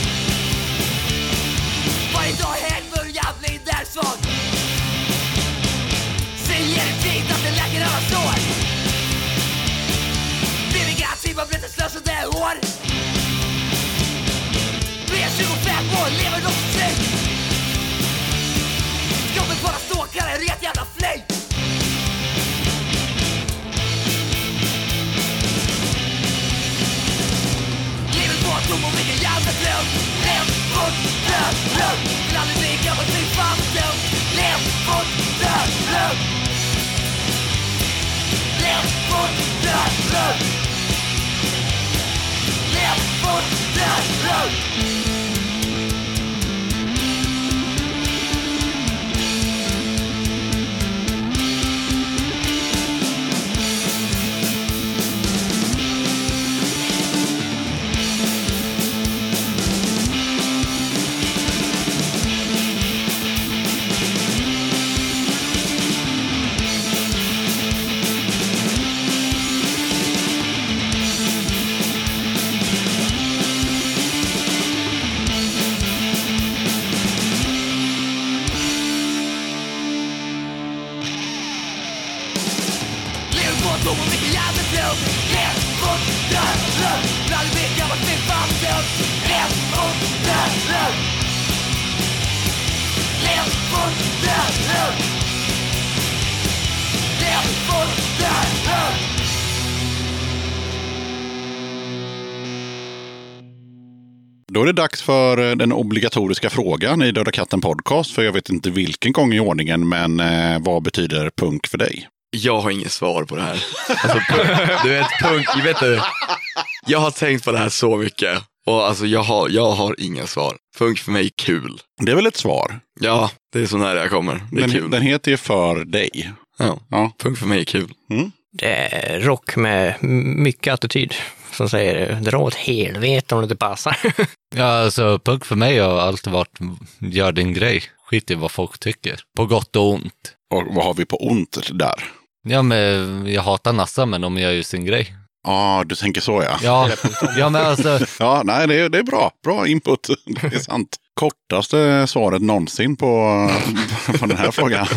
svag Säger ett fint att det läker alla sår. Blir en gratis man blir slösande år Blir jag 25 år, lever något slut Jobbet bara ståkare, ret jävla flöjt Livet var tom och vilken jävla dröm Lev, bort, död, glöm Lev, fort, död, lugn Då är det dags för eh, den obligatoriska frågan i Döda katten podcast. För jag vet inte vilken gång i ordningen, men eh, vad betyder punk för dig? Jag har inget svar på det här. Alltså, du vet, punk, jag vet du, jag har tänkt på det här så mycket. Och alltså jag har, jag har inga svar. Punk för mig är kul. Det är väl ett svar? Ja, det är så nära jag kommer. Det är Den, kul. den heter ju För dig. Ja, Ja. punk för mig är kul. Det är rock med mycket attityd som säger dra åt helvete om det inte passar. Ja, alltså punk för mig har alltid varit gör din grej. Skit i vad folk tycker. På gott och ont. Och vad har vi på ont där? Ja, men jag hatar Nassa, men de gör ju sin grej. Ja, du tänker så ja. Ja, ja men alltså, Ja, nej, det är, det är bra. Bra input. Det är sant. Kortaste svaret någonsin på, på den här frågan.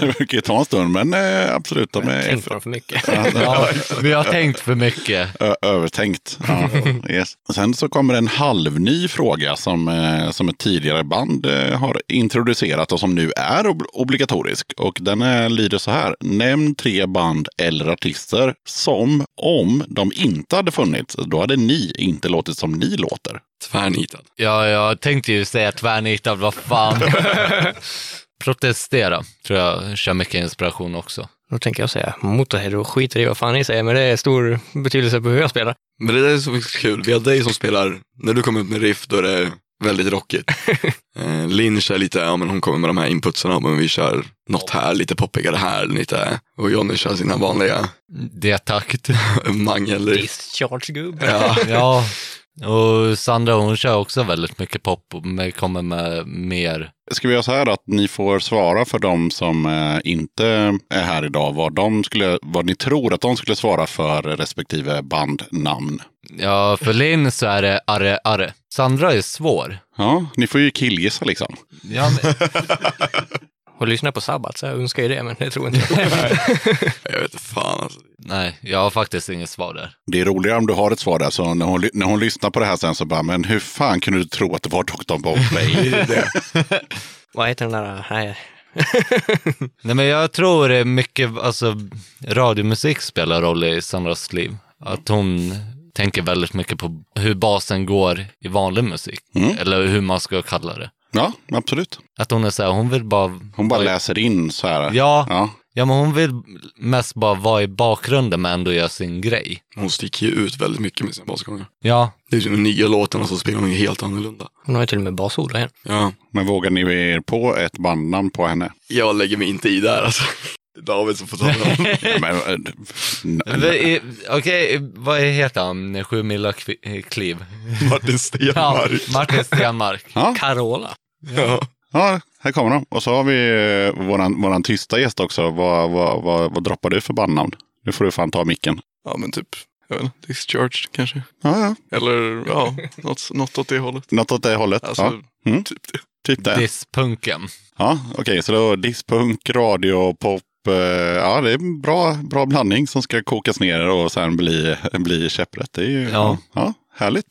Det brukar ju ta en stund, men eh, absolut. De är Tänk på dem för mycket. ja, vi har tänkt för mycket. Ö- övertänkt. Ja, yes. Sen så kommer en halvny fråga som, eh, som ett tidigare band eh, har introducerat och som nu är ob- obligatorisk. Och den lyder så här. Nämn tre band eller artister som, om de inte hade funnits, då hade ni inte låtit som ni låter. Tvärnitad. Ja, jag tänkte ju säga tvärnitad, vad fan. Protestera, tror jag kör mycket inspiration också. Då tänker jag säga Motorhead och skiter i vad fan ni säger, men det är stor betydelse på hur jag spelar. Men det där är så kul. Vi har dig som spelar, när du kommer ut med riff då är det väldigt rockigt. eh, Linn kör lite, ja men hon kommer med de här inputsarna, men vi kör något här, lite poppigare här, lite. Och Johnny kör sina vanliga Det takt. mangel. Discharge-gubbe. Ja, Ja, och Sandra hon kör också väldigt mycket pop, men kommer med mer. Ska vi göra så här att ni får svara för de som eh, inte är här idag, vad, de skulle, vad ni tror att de skulle svara för respektive bandnamn. Ja, för Linn så är det arre arre. Sandra är svår. Ja, ni får ju killgissa liksom. Ja, men, Och lyssna på Sabbat, så jag önskar ju det, men det tror inte jag. jag vet fan alltså. nej, jag har faktiskt inget svar där. Det är roligare om du har ett svar där, så när hon, när hon lyssnar på det här sen så bara, men hur fan kunde du tro att det var Dr. Bombay? Vad heter den där? Nej. Nej, men jag tror mycket, alltså radiomusik spelar roll i Sandras liv. Att hon tänker väldigt mycket på hur basen går i vanlig musik. Mm. Eller hur man ska kalla det. Ja, absolut. Att hon är så här, hon vill bara... Hon bara läser in så här. Ja, ja. ja, men hon vill mest bara vara i bakgrunden men ändå göra sin grej. Hon sticker ju ut väldigt mycket med sina basgångar. Ja, Det är ju de nya låtarna så spelar hon ju helt annorlunda. Hon har ju till och med basord här. Ja, Men vågar ni er på ett bandnamn på henne? jag lägger mig inte i där alltså. Det är David som får ta det. Ja, eh, Okej, vad heter han? Sju mila kliv. Martin Ja, Stenmark. Martin Stenmark. ja, Carola. Ja. ja, här kommer de. Och så har vi eh, våran, våran tysta gäst också. Vad, vad, vad, vad droppar du för bandnamn? Nu får du fan ta micken. Ja men typ, jag vet inte, Discharged kanske. Ja, ja. Eller ja, något, något åt det hållet. Något åt det hållet. Alltså, ja. Mm. typ det. Typ det. Disspunken. Ja, okej, så då diskpunk, radio, pop, eh, ja det är en bra, bra blandning som ska kokas ner och sen bli, bli käpprätt. Det är ju ja. Ja. Härligt.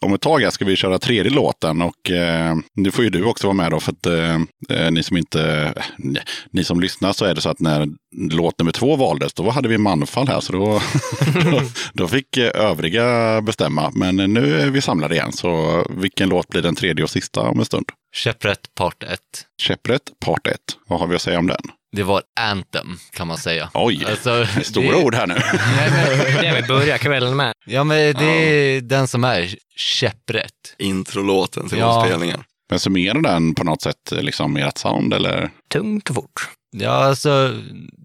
Om ett tag här ska vi köra tredje låten och eh, nu får ju du också vara med då för att eh, eh, ni som inte, eh, ni som lyssnar så är det så att när låt nummer två valdes då hade vi manfall här så då, då, då fick eh, övriga bestämma. Men nu är vi samlade igen så vilken låt blir den tredje och sista om en stund? Käpprätt part 1. Käpprätt part 1. Vad har vi att säga om den? Det var Anthem kan man säga. Oj, Alltså, det är stora det- ord här nu. Nej, men, Det vi börjar kvällen med. ja, men det är den som är käpprätt. Introlåten till Ja. våra spelningar. Men summerar den på något sätt liksom ert sound eller? Tungt och fort. Ja, alltså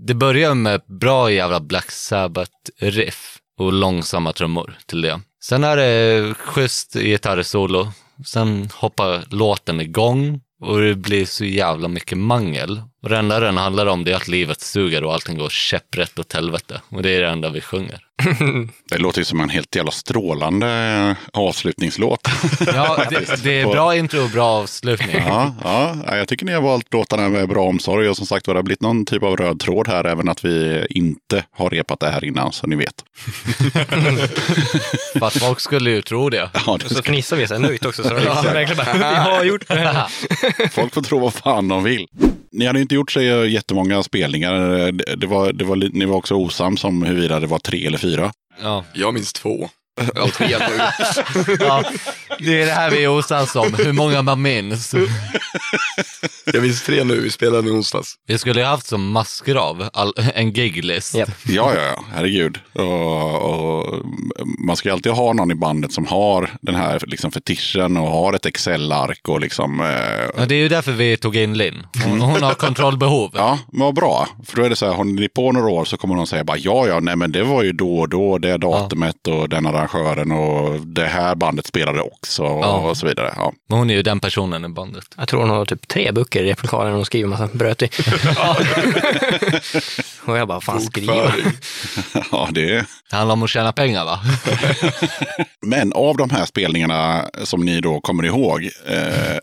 det börjar med bra jävla Black Sabbath-riff och långsamma trummor till det. Sen är det schysst gitarrsolo. Sen hoppar låten igång och det blir så jävla mycket mangel. Och det enda den handlar om det är att livet suger och allting går käpprätt åt helvete. Och det är det enda vi sjunger. Det låter ju som en helt jävla strålande avslutningslåt. Ja, det, det är bra intro och bra avslutning. Ja, ja, ja, jag tycker ni har valt låtarna med bra omsorg och som sagt var det har blivit någon typ av röd tråd här även att vi inte har repat det här innan så ni vet. För att folk skulle ju tro det. Ja, det Så ska, fnissar vi sen nöjt också. Så det liksom verkligen bara, vi har gjort det här. folk får tro vad fan de vill. Ni hade inte gjort så jättemånga spelningar. Det, var, det var, ni var också osams om huruvida det var tre eller fyra. Ja. Jag minns två. Ja, tre. ja, det är det här vi är osams om, hur många man minns. jag minns tre nu, vi spelade i onsdags. Vi skulle ju haft som massgrav, all, en giglist. Japp. Ja, ja, ja, herregud. Och, och, man ska ju alltid ha någon i bandet som har den här liksom, fetischen och har ett Excel-ark och liksom... Eh, Ja, det är ju därför vi tog in Linn. Hon, hon har kontrollbehov. Ja, men vad bra. För då är det så här, håller ni på några år så kommer någon säga bara ja, ja, nej men det var ju då och då, det datumet och den arrangören och det här bandet spelade också och, Ja. och så vidare. Ja. Men hon är ju den personen i bandet. Jag tror hon har typ tre böcker i replokalen och skriver massa bröt i. och jag bara, fan skriva. Bokföring. ja, det. Det handlar om att tjäna pengar va? Men av de här spelningarna som ni då kommer ihåg, eh,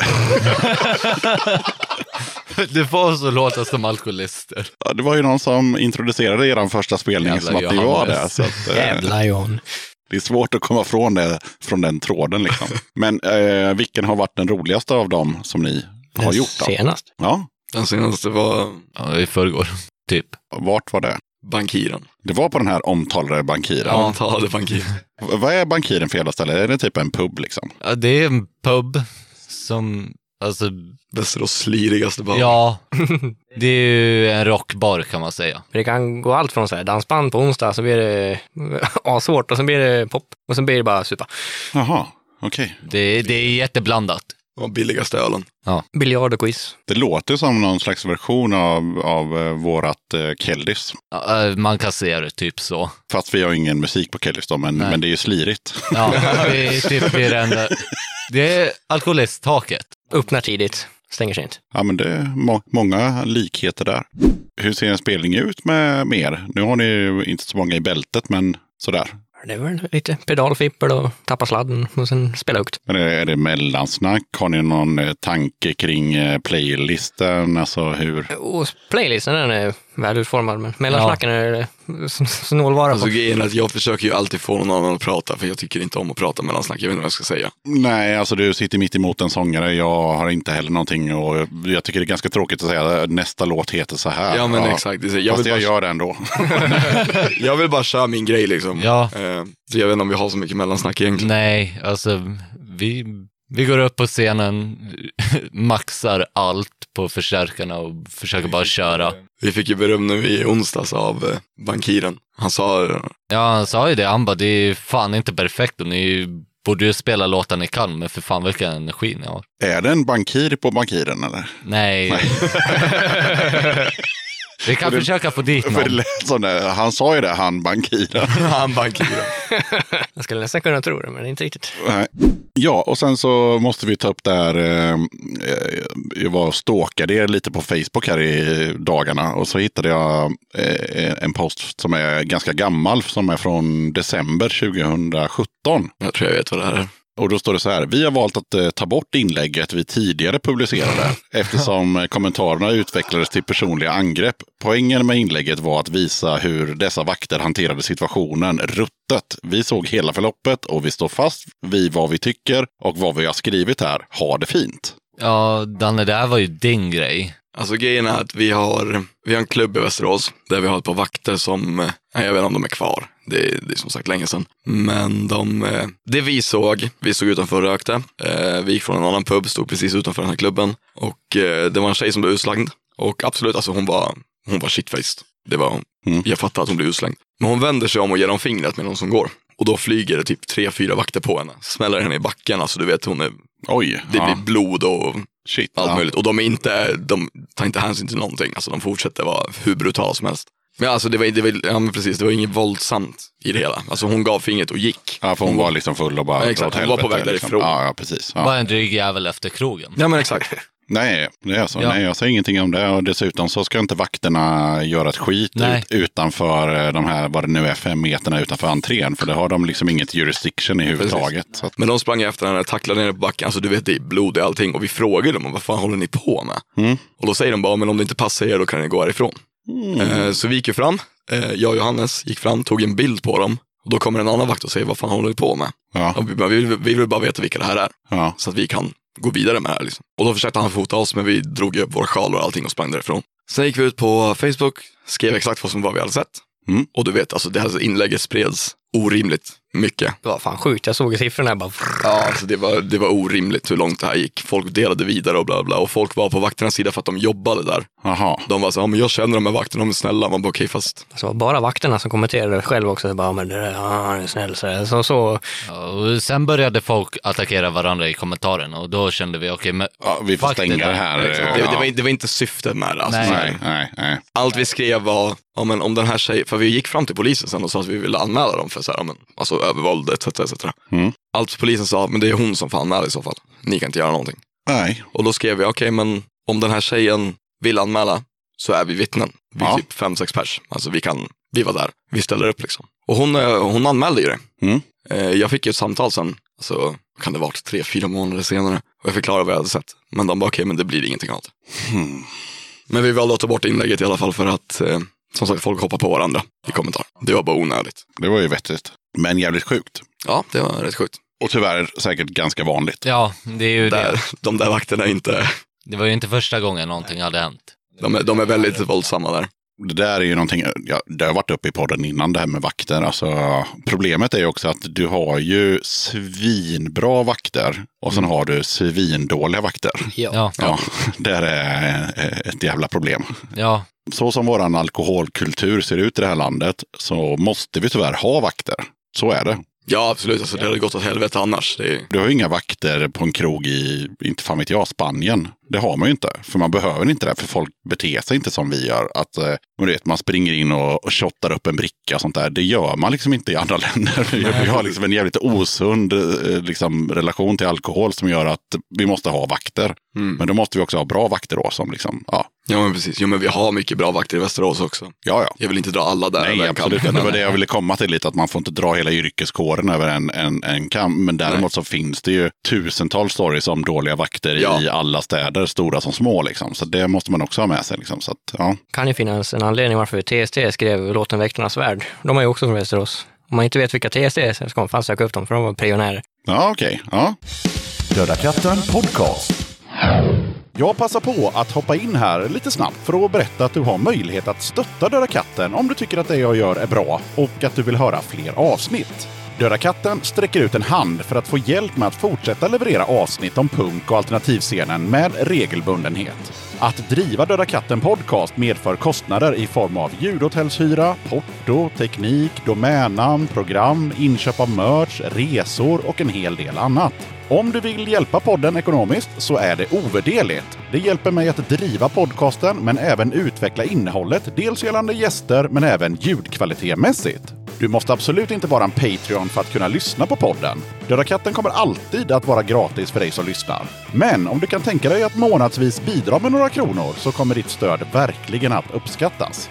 Du får oss att låta som alkoholister. ja, det var ju någon som introducerade er första spelning Jävla som att ni var där. Så att, eh, Jävla John. det är svårt att komma från, det, från den tråden. Liksom. Men eh, vilken har varit den roligaste av dem som ni har gjort? Då? Senast. Ja, Den senaste var Ja, i förrgår, typ. vart var det? Bankiren. Det var på den här omtalade bankiren. Ja, han talade bankiren. Vad är bankiren för jävla ställe? Är det typ en pub liksom? Ja, det är en pub som, alltså, Västerås slirigaste bar. ja, det är ju en rockbar kan man säga. Det kan gå allt från så här dansband på onsdag, så blir det asvårt och sen blir det pop och sen blir det bara supa. Jaha, okej. Det, det är jätteblandat. Var billigaste ölen. Biljard och quiz. Det låter som någon slags version av, av eh, vårat eh, Keldis. Ja, eh, Man kan se det typ så. Fast vi har ingen musik på Keldis då, men, Nej. men det är ju slirigt. Ja, det är typ det enda. Det är alkoholisttaket. Öppnar tidigt, stänger sent. Ja, men det är må- många likheter där. Hur ser en spelning ut med, med er? Nu har ni ju inte så många i bältet, men sådär. Det är väl lite pedalfippel och tappa sladden och sen spela högt. Men är, det mellansnack? Har ni någon eh, tanke kring eh, playlisten? Alltså hur? Och playlisten den är välutformad, men mellansnacken är det s- snålvara Alltså på. grejen är att jag försöker ju alltid få någon annan att prata, för jag tycker inte om att prata mellansnack. Jag vet inte vad jag ska säga. Nej, alltså du sitter mitt emot en sångare. Jag har inte heller någonting och jag tycker det är ganska tråkigt att säga nästa låt heter så här. Ja, men exakt. Är så- Jag Fast jag bara, gör det ändå. jag vill bara köra min grej liksom. Ja. Eh, så jag vet inte om vi har så mycket mellansnack egentligen. Nej, alltså vi, vi går upp på scenen, maxar allt på förstärkarna och försöker bara köra. Vi fick ju beröm nu i onsdags av eh, bankiren. Han sa, Ja, han sa ju det, han bara, det är fan inte perfekt och ni borde ju spela låtar ni kan, men för fan vilken energi ni har. Är det en bankir på bankiren eller? Nej. vi kan För det- försöka få dit För det någon. lät som det. Han sa ju det, han bankiren. han bankiren. Jag skulle nästan kunna tro det, men inte riktigt. Nej. Ja, och sen så måste vi ta upp där. Eh, eh, jag var och stalkade er lite på Facebook här i dagarna och så hittade jag eh, en post som är ganska gammal som är från december 2017. Jag tror jag vet vad det här är. Och då står det så här. Vi har valt att eh, ta bort inlägget vi tidigare publicerade eftersom eh, kommentarerna utvecklades till personliga angrepp. Poängen med inlägget var att visa hur dessa vakter hanterade situationen ruttet. Vi såg hela förloppet och vi står fast vid vad vi tycker och vad vi har skrivit här. Ha det fint. Ja, Danne, det här var ju din grej. Alltså grejen är att vi har, vi har en klubb i Västerås där vi har ett par vakter som, eh, jag vet inte om de är kvar. Det, är- det är som sagt länge sedan. Men de, eh, det vi såg, vi stod utanför och rökte. Eh, Vi gick från en annan pub, stod precis utanför den här klubben. Och det var en tjej som blev utslängd. Och absolut, alltså hon var, hon var shitfaced. Det var hon. Mm. Jag fattar att hon blev utslängd. Men hon vänder sig om och ger dem fingret med någon som går. Och då flyger det typ tre, fyra vakter på henne. Smäller henne i backen, alltså du vet hon är, Oj. det ja. blir blod och Shit. allt ja. möjligt. Och de är inte, de tar inte hänsyn till någonting. Alltså de fortsätter vara hur brutala som helst. Men alltså det var, det var, ja, men precis, det var inget våldsamt i det hela. Alltså hon gav fingret och gick. Ja, för hon var liksom full och bara Ja, exakt. Hon var på väg liksom. därifrån. Ja, ja, precis. Bara Ja. en dryg jävel efter krogen. Ja men exakt. Nej, det är så. Ja. Nej, jag säger ingenting om det. Och dessutom så ska inte vakterna göra ett skit Nej. ut, utanför eh, de här, vad det nu är, fem meterna utanför entrén. För det har de liksom inget jurisdiction i huvudtaget. Så att, Men de sprang efter henne, tacklade ner på backen. Alltså du vet det är blod i allting. Och vi frågade dem vad fan håller ni på med? Mm. Och då säger de bara, men om det inte passar er då kan ni gå härifrån. Mm. Eh, så vi gick ju fram. Eh, jag och Johannes gick fram, tog en bild på dem. Och då kommer en annan vakt och säger, vad fan håller ni på med? ja, Och vi, vi, vi vill bara veta vilka det här är. ja. Så att vi kan gå vidare med det här. Liksom. Och då försökte han fota oss, men vi drog upp våra sjalar och allting och sprang därifrån. Sen gick vi ut på Facebook, skrev exakt vad som var vi hade sett. Mm. Och du vet, alltså det här inlägget spreds orimligt mycket. Det var fan sjukt. Jag såg siffrorna bara... Ja, alltså det var, det var orimligt hur långt det här gick. Folk delade vidare och bla bla. Och folk var på vakternas sida för att de jobbade där. Jaha. De var så, ja men jag känner de här vakterna, de är snälla. Man bara, okej fast. Alltså, det var bara vakterna som kommenterade själv också. Så bara, men det där, han är snäll. Så, så, så Ja, och sen började folk attackera varandra i kommentarerna och då kände vi, okej, men Ja, vi får stänga det här. Det, Ja. det, var, inte- det var inte syftet med det. Alltså. Nej, nej, nej. Allt vi skrev var, ja, men om den här tjejen, för vi gick fram till polisen sen och sa att vi ville anmäla dem för så här, men, alltså, övervåld etc. etc. Mm. Allt polisen sa, men det är hon som får anmäla i så fall. Ni kan inte göra någonting. Nej. Och då skrev vi, okej men om den här tjejen vill anmäla så är vi vittnen. Vi är Ja. typ fem, sex pers. Alltså vi kan, vi var där, vi ställer upp liksom. Och hon, eh, hon anmälde ju det. Mm. Eh, Jag fick ju ett samtal sen, alltså kan det varit tre, fyra månader senare. Och jag förklarade vad jag hade sett. Men de bara, okej men det blir ingenting av det. Hmm. Men vi valde att ta bort inlägget i alla fall för att, eh, som sagt, folk hoppar på varandra i kommentar. Det var bara onödigt. Det var ju vettigt. Men jävligt sjukt. Ja, det var rätt sjukt. Och tyvärr säkert ganska vanligt. Ja, det är ju det. Där, de där vakterna är inte, Det var ju inte första gången någonting hade hänt. de är, de är väldigt våldsamma där. Det där är ju någonting, ja, det har varit uppe i podden innan det här med vakter. Alltså, problemet är ju också att du har ju svinbra vakter och sen har du svindåliga vakter. ja. Ja, Ja, det är ett jävla problem. ja, Så som våran alkoholkultur ser ut i det här landet så måste vi tyvärr ha vakter. Så är det. Ja, absolut. Alltså, det hade gått åt helvete annars. Är, Du har ju inga vakter på en krog i, inte fan vet jag, Spanien. Det har man ju inte. För man behöver inte det. För folk beter sig inte som vi gör. Att eh, vet, man springer in och, och shottar upp en bricka och sånt där. Det gör man liksom inte i andra länder. Vi, vi har liksom en jävligt osund eh, liksom, relation till alkohol som gör att vi måste ha vakter. Mm. Men då måste vi också ha bra vakter då som liksom, ja, Ja, men precis. Jo, men vi har mycket bra vakter i Västerås också. ja. ja. Jag vill inte dra alla där. Nej, absolut. Det var det jag ville komma till lite, att man får inte dra hela yrkeskåren över en, en, en kam. Men däremot Nej. så finns det ju tusentals stories om dåliga vakter Ja. i alla städer, stora som små. Liksom. Så det måste man också ha med sig. Liksom. Så att, ja. kan ju finnas en anledning varför TST skrev låten Väktarnas värld. De är ju också från Västerås. Om man inte vet vilka TST är så ska man fan söka upp dem, för de var pionjärer. Ja, okej. Ja. Döda katten podcast. Jag passar på att hoppa in här lite snabbt för att berätta att du har möjlighet att stötta Döda katten om du tycker att det jag gör är bra och att du vill höra fler avsnitt. Döda katten sträcker ut en hand för att få hjälp med att fortsätta leverera avsnitt om punk och alternativscenen med regelbundenhet. Att driva Döda katten podcast medför kostnader i form av ljudhotellshyra, porto, teknik, domännamn, program, inköp av merch, resor och en hel del annat. Om du vill hjälpa podden ekonomiskt så är det ovärderligt. Det hjälper mig att driva podcasten men även utveckla innehållet, dels gällande gäster men även ljudkvalitetmässigt. Du måste absolut inte vara en Patreon för att kunna lyssna på podden. Döda katten kommer alltid att vara gratis för dig som lyssnar. Men om du kan tänka dig att månadsvis bidra med några kronor så kommer ditt stöd verkligen att uppskattas.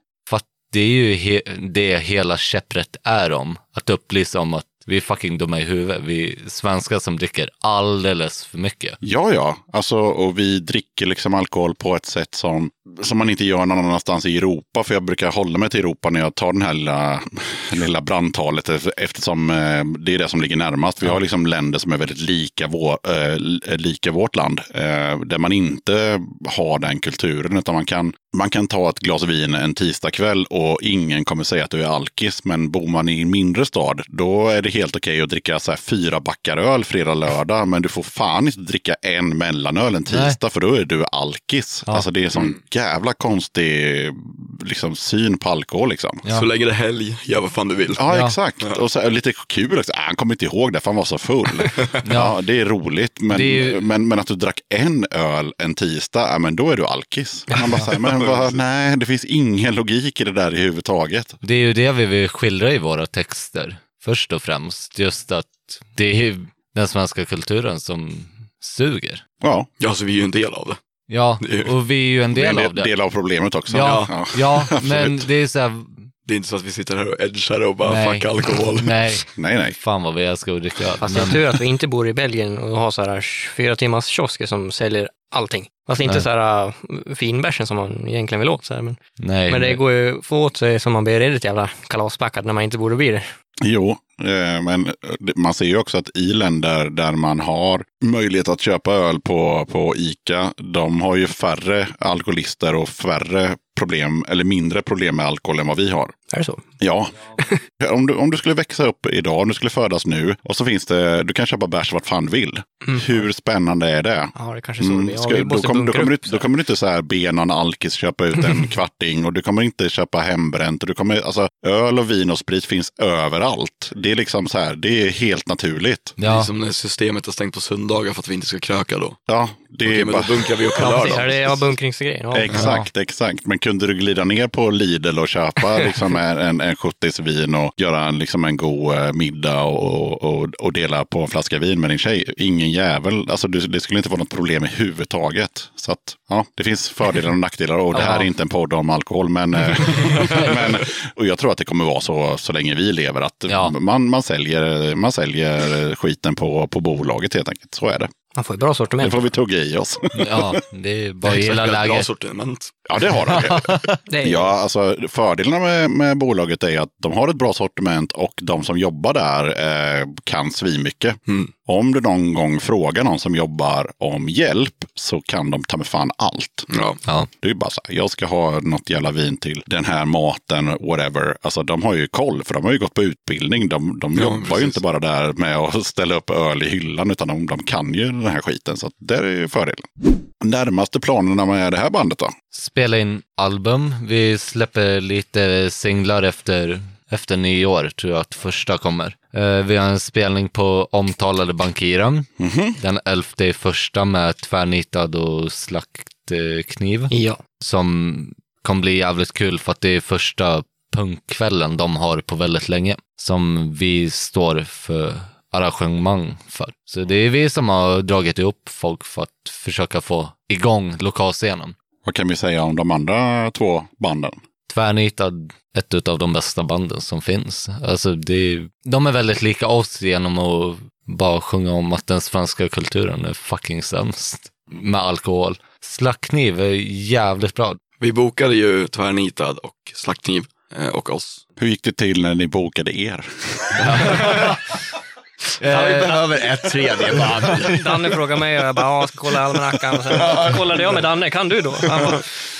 det är ju he- det hela käpprätt är om. Att upplysa om att vi är fucking dumma i huvudet. Vi är svenskar som dricker alldeles för mycket. Ja, ja. Alltså, och vi dricker liksom alkohol på ett sätt som, som man inte gör någon annanstans i Europa. För jag brukar hålla mig till Europa när jag tar den här lilla, lilla brandtalet eftersom eh, det är det som ligger närmast. Vi har liksom länder som är väldigt lika, vår, eh, lika vårt land. Eh, där man inte har den kulturen. Utan man kan, man kan ta ett glas vin en tisdagkväll och ingen kommer säga att du är alkis. Men bor man i en mindre stad, då är det helt okej att dricka så fyra backar öl fredag, lördag. Men du får fan inte dricka en mellanöl en tisdag, för då är du alkis. Alltså det är sån jävla konstig liksom, syn på alkohol. Liksom. Ja, Så länge det är helg, gör vad fan du vill. exakt. Och så, lite kul också. Ah, han kommer inte ihåg det, för han var så full. ja. det är roligt. Men, Det är ju- men, men att du drack en öl en tisdag, ja, men då är du alkis. Man bara här, men vad, nej, det finns ingen logik i det där överhuvudtaget. Det är ju det vi vill skildra i våra texter. Först och främst. Just att det är ju den svenska kulturen som suger. Ja, Ja, så vi är ju en del av det. Ja, och vi är ju en del en av det. del av problemet också. Ja, ja, men absolut. det är så här, Det är inte så att vi sitter här och edgar och bara Nej. fuck alkohol. nej, Nej, nej. fan vad vi älskar att dricka. Fast det är Men- tur att vi inte bor i Belgien och har så här fyra timmars kiosker som säljer allting. Fast inte Nej. så här uh, finbärsen som man egentligen vill åt. Så här. Men, Nej, men det nej. går ju att få åt sig som man blir redigt jävla kalaspackad när man inte borde bli det. Jo, men det- man ser ju också att i länder där man har möjlighet att köpa öl på, på ICA, de har ju färre alkoholister och färre problem, eller mindre problem med alkohol än vad vi har. Är det så? Ja. om, du, om du skulle växa upp idag, om du skulle födas nu och så finns det, du kan köpa bärs vart fan du vill. Hur spännande är det? Ja, det är kanske så. Mm, är. ja, ska, vi då, kommer, då, bunkra kommer du, så då kommer du inte så här be någon alkis köpa ut en kvarting och du kommer inte köpa hembränt. Och du kommer, alltså, öl och vin och sprit finns överallt. Det är liksom så här, det är helt naturligt. Det är Ja, som när systemet är stängt på söndagar för att vi inte ska kröka då. Ja, det Okej, är men bara... då bunkrar vi upp på Ja, lördag. det är bunkringsgrejen. Ja. Exakt, exakt. Men kunde du glida ner på Lidl och köpa liksom en, en, en 70 vin och göra en, liksom en god eh, middag och, och, och dela på en flaska vin med din tjej? Ingen jävel. Alltså, det skulle inte vara något problem överhuvudtaget. Så att, ja, det finns fördelar och nackdelar. Och det här är inte en podd om alkohol. Men, eh, men, och jag tror att det kommer vara så så länge vi lever. Att Ja. man, man, säljer, man säljer skiten på, på bolaget helt enkelt. Så är det. Man får ju bra Det sortiment. får vi tugga i oss. ja, det är bara vi har ett bra läget. sortiment. Ja, det har de. Det är, Ja, alltså fördelarna med, med bolaget är att de har ett bra sortiment och de som jobbar där eh, kan svinmycket. Om du någon gång frågar någon som jobbar om hjälp så kan de ta med fan allt. Ja. Ja. Det är ju bara så här, jag ska ha något jävla vin till den här maten, whatever. Alltså de har ju koll, för de har ju gått på utbildning. De, de Ja, jobbar ju precis. inte bara där med att ställa upp öl i hyllan, utan de, de kan ju den här skiten. Så det är ju fördelen. Närmaste planerna med det här bandet då? Spela in album. Vi släpper lite singlar efter, efter nyår, tror jag att första kommer. Eh, vi har en spelning på omtalade Bankiren. Den elfte i första med tvärnitad och slaktkniv. ja. som kommer bli jävligt kul för att det är första punkkvällen de har på väldigt länge. Som vi står för arrangemang för. Så det är vi som har dragit ihop folk för att försöka få igång lokalscenen. Vad kan vi säga om de andra två banden? Tvärnitad, ett av de bästa banden som finns. Alltså det de är väldigt lika oss genom att bara sjunga om att den svenska kulturen är fucking sämst. Med alkohol. Slackkniv är jävligt bra. Vi bokade ju Tvärnitad och Slaktkniv eh, och oss. Hur gick det till när ni bokade er? Ja, vi behöver ett tredje band. Danne frågade mig och jag bara, ja, ska kolla almanackan. Och Sen kollade jag med Danne, kan du då? Bara,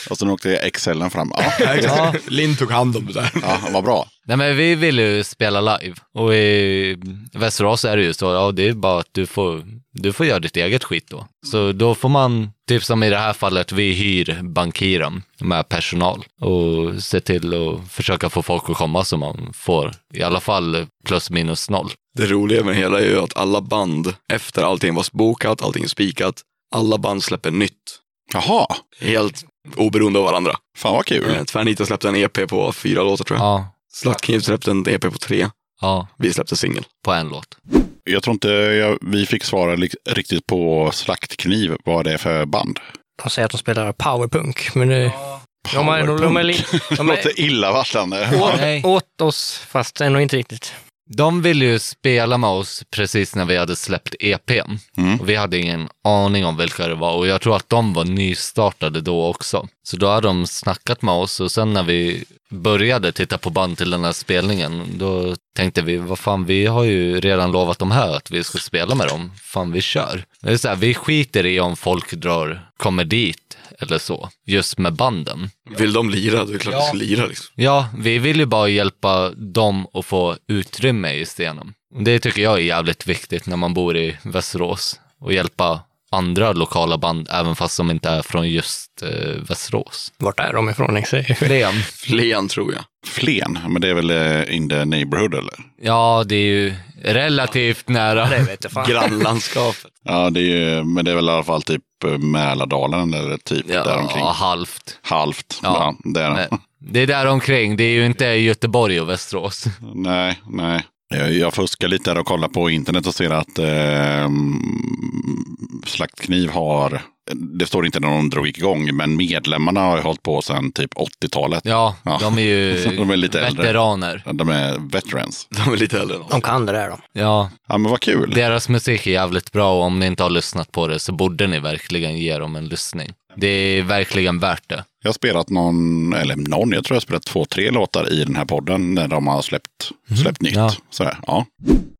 Och sen åkte Excelen fram. Ja, Ja. Linn tog hand om det där. ja vad bra. Nej, men vi vill ju spela live och i Västerås är det ju så, ja det är bara att du får, du får göra ditt eget skit då. Så då får man, typ som i det här fallet, vi hyr Bankiren med personal och se till att försöka få folk att komma så man får i alla fall plus minus noll. Det roliga med hela är ju att alla band, efter allting var bokat, allting är spikat, alla band släpper nytt. Jaha, Helt oberoende av varandra. fan vad kul. Eh, Tvärnita släppte en EP på fyra låtar tror jag. Ja, Slackkniv släppte en EP på tre. ja, Vi släppte singel. på en låt. Jag tror inte jag, vi fick svara li- riktigt på Slaktkniv, vad det är för band. de säger att de spelar powerpunk, men det, de, är, de, de, är, li- Det de är låter illavarslande. åt, åt oss, fast ändå inte riktigt. De ville ju spela med oss precis när vi hade släppt EPn. Och vi hade ingen aning om vilka det var och jag tror att de var nystartade då också. Så då hade de snackat med oss och sen när vi började titta på band till den här spelningen, då tänkte vi, vad fan, vi har ju redan lovat de här att vi ska spela med dem. Fan, vi kör. Det är så här, vi skiter i om folk drar, kommer dit eller så, just med banden. Vill de lira, då är det klart Ja. de ska lira. Liksom. Ja, vi vill ju bara hjälpa dem att få utrymme i scenen. Det tycker jag är jävligt viktigt när man bor i Västerås och hjälpa andra lokala band, även fast de inte är från just eh, Västerås. Vart är de ifrån? Jag säger. Flen. Flen tror jag. Flen, men det är väl eh, in the neighborhood eller? Ja, det är ju relativt nära. Det vet jag fan. Grannlandskapet. Ja, det är ju, men det är väl i alla fall typ eh, Mälardalen eller typ Ja, däromkring. halvt. Halvt. Ja. Ja. där. Nej, Det är där omkring. det är ju inte Göteborg och Västerås. Nej, nej. Jag, jag fuskar lite där och kollar på internet och ser att eh, Slaktkniv har, det står inte när de drog igång, men medlemmarna har ju hållit på sedan typ 80-talet. Ja, Ja. de är ju De är lite äldre. veteraner. De är veterans. De är lite äldre. De kan det där de. Ja, Ja, men vad kul. Deras musik är jävligt bra och om ni inte har lyssnat på det så borde ni verkligen ge dem en lyssning. Det är verkligen värt det. Jag har spelat någon, eller någon, jag tror jag har spelat två, tre låtar i den här podden när de har släppt, släppt nytt. Ja. Sådär, ja.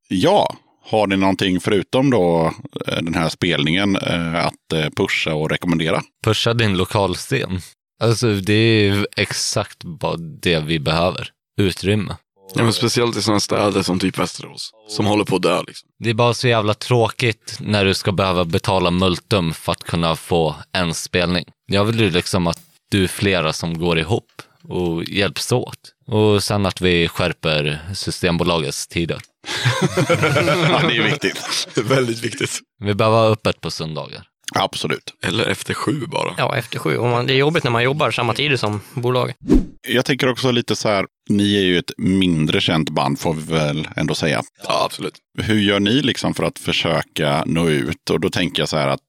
ja, har ni någonting förutom då eh, den här spelningen eh, att eh, pusha och rekommendera? Pusha din lokalscen. Alltså det är exakt bara det vi behöver. Utrymme. Ja, men speciellt i sådana städer som typ Västerås. Som håller på att dö liksom. Det är bara så jävla tråkigt när du ska behöva betala multum för att kunna få en spelning. Jag vill ju liksom att du är flera som går ihop och hjälps åt. Och sen att vi skärper Systembolagets tider. ja, det är viktigt. Väldigt viktigt. Vi behöver ha öppet på söndagar. Absolut. Eller efter sju bara. Ja, efter sju. Och man, det är jobbigt när man jobbar samma tid som bolaget. Jag tänker också lite så här, ni är ju ett mindre känt band får vi väl ändå säga. Ja, absolut. Hur gör ni liksom för att försöka nå ut? Och då tänker jag så här att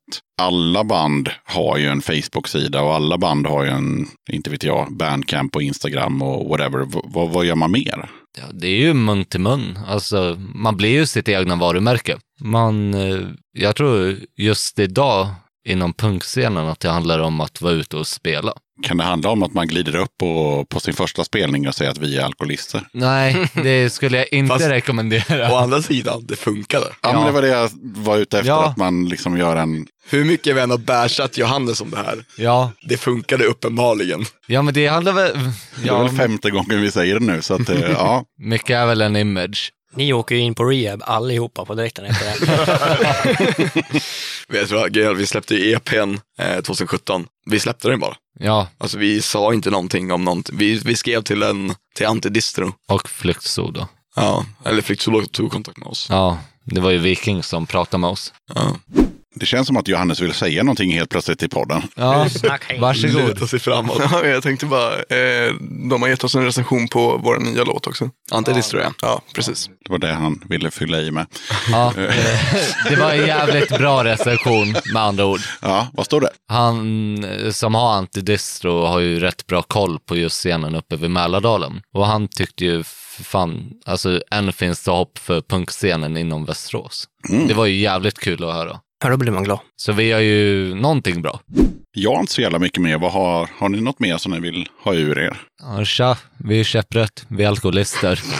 alla band har ju en Facebook-sida och alla band har ju en, inte vet jag, Bandcamp och Instagram och whatever. V- vad- vad gör man mer? Ja, det är ju mun till mun. Alltså, man blir ju sitt egna varumärke. Man, eh, jag tror just idag inom punkscenen att det handlar om att vara ute och spela. Kan det handla om att man glider upp på, på sin första spelning och säger att vi är alkoholister? Nej, det skulle jag inte Fast- rekommendera. Å andra sidan, det funkade. Ja, men det var det jag var ute efter, Ja. att man liksom gör en... Hur mycket vi än har bashat Johannes om det här, Ja, det funkade uppenbarligen. ja men det handlar väl... Det är Ja, väl femte gången vi säger det nu, så att eh, ja. mycket är väl en image. Ni åker ju in på rehab allihopa på direkten efter det. Grejen är att vi släppte ju EPn eh, 2017. Vi släppte den bara. Ja, Alltså vi sa inte någonting om någonting. Vi, vi skrev till en, till Antidistro. och flyktsoda. Ja, eller Flyktzoolog tog kontakt med oss. Ja, det var ju Viking som pratade med oss. Ja. Det känns som att Johannes vill säga någonting helt plötsligt i podden. Ja, varsågod. Luta sig framåt. Ja, jag tänkte bara, eh, de har gett oss en recension på vår nya låt också. Antidistro ja. Ja, precis. Det var det han ville fylla i med. Ja, eh, det var en jävligt bra recension med andra ord. Ja, vad står det? Han eh, som har antidistro har ju rätt bra koll på just scenen uppe vid Mälardalen. Och han tyckte ju fan, alltså än finns det hopp för punkscenen inom Västerås. Det var ju jävligt kul att höra. Ja, då blir man glad. Så vi gör ju någonting bra. Jag har inte så jävla mycket mer. Vad har, har ni något mer som ni vill ha ur er? Ja, tja, vi är käpprätt, vi är alkoholister.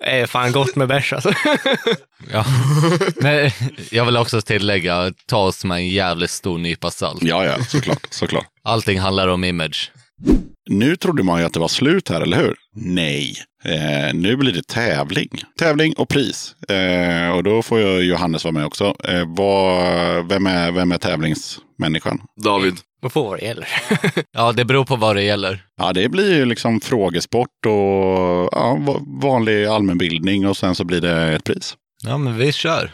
är fan gott med bärs alltså. Ja. Men jag vill också tillägga, ta oss med en jävligt stor nypa salt. Ja, ja, såklart. såklart. Allting handlar om image. Nu trodde man ju att det var slut här, eller hur? Nej. Eh, nu blir det tävling. Tävling och pris. Eh, och då får ju Johannes vara med också. Eh, vad, vem, är, vem är tävlingsmänniskan? David. Vad får vad det gäller. Ja, det beror på vad det gäller. Ja, det blir ju liksom frågesport och ja, va- vanlig allmänbildning och sen så blir det ett pris. Ja, men vi kör.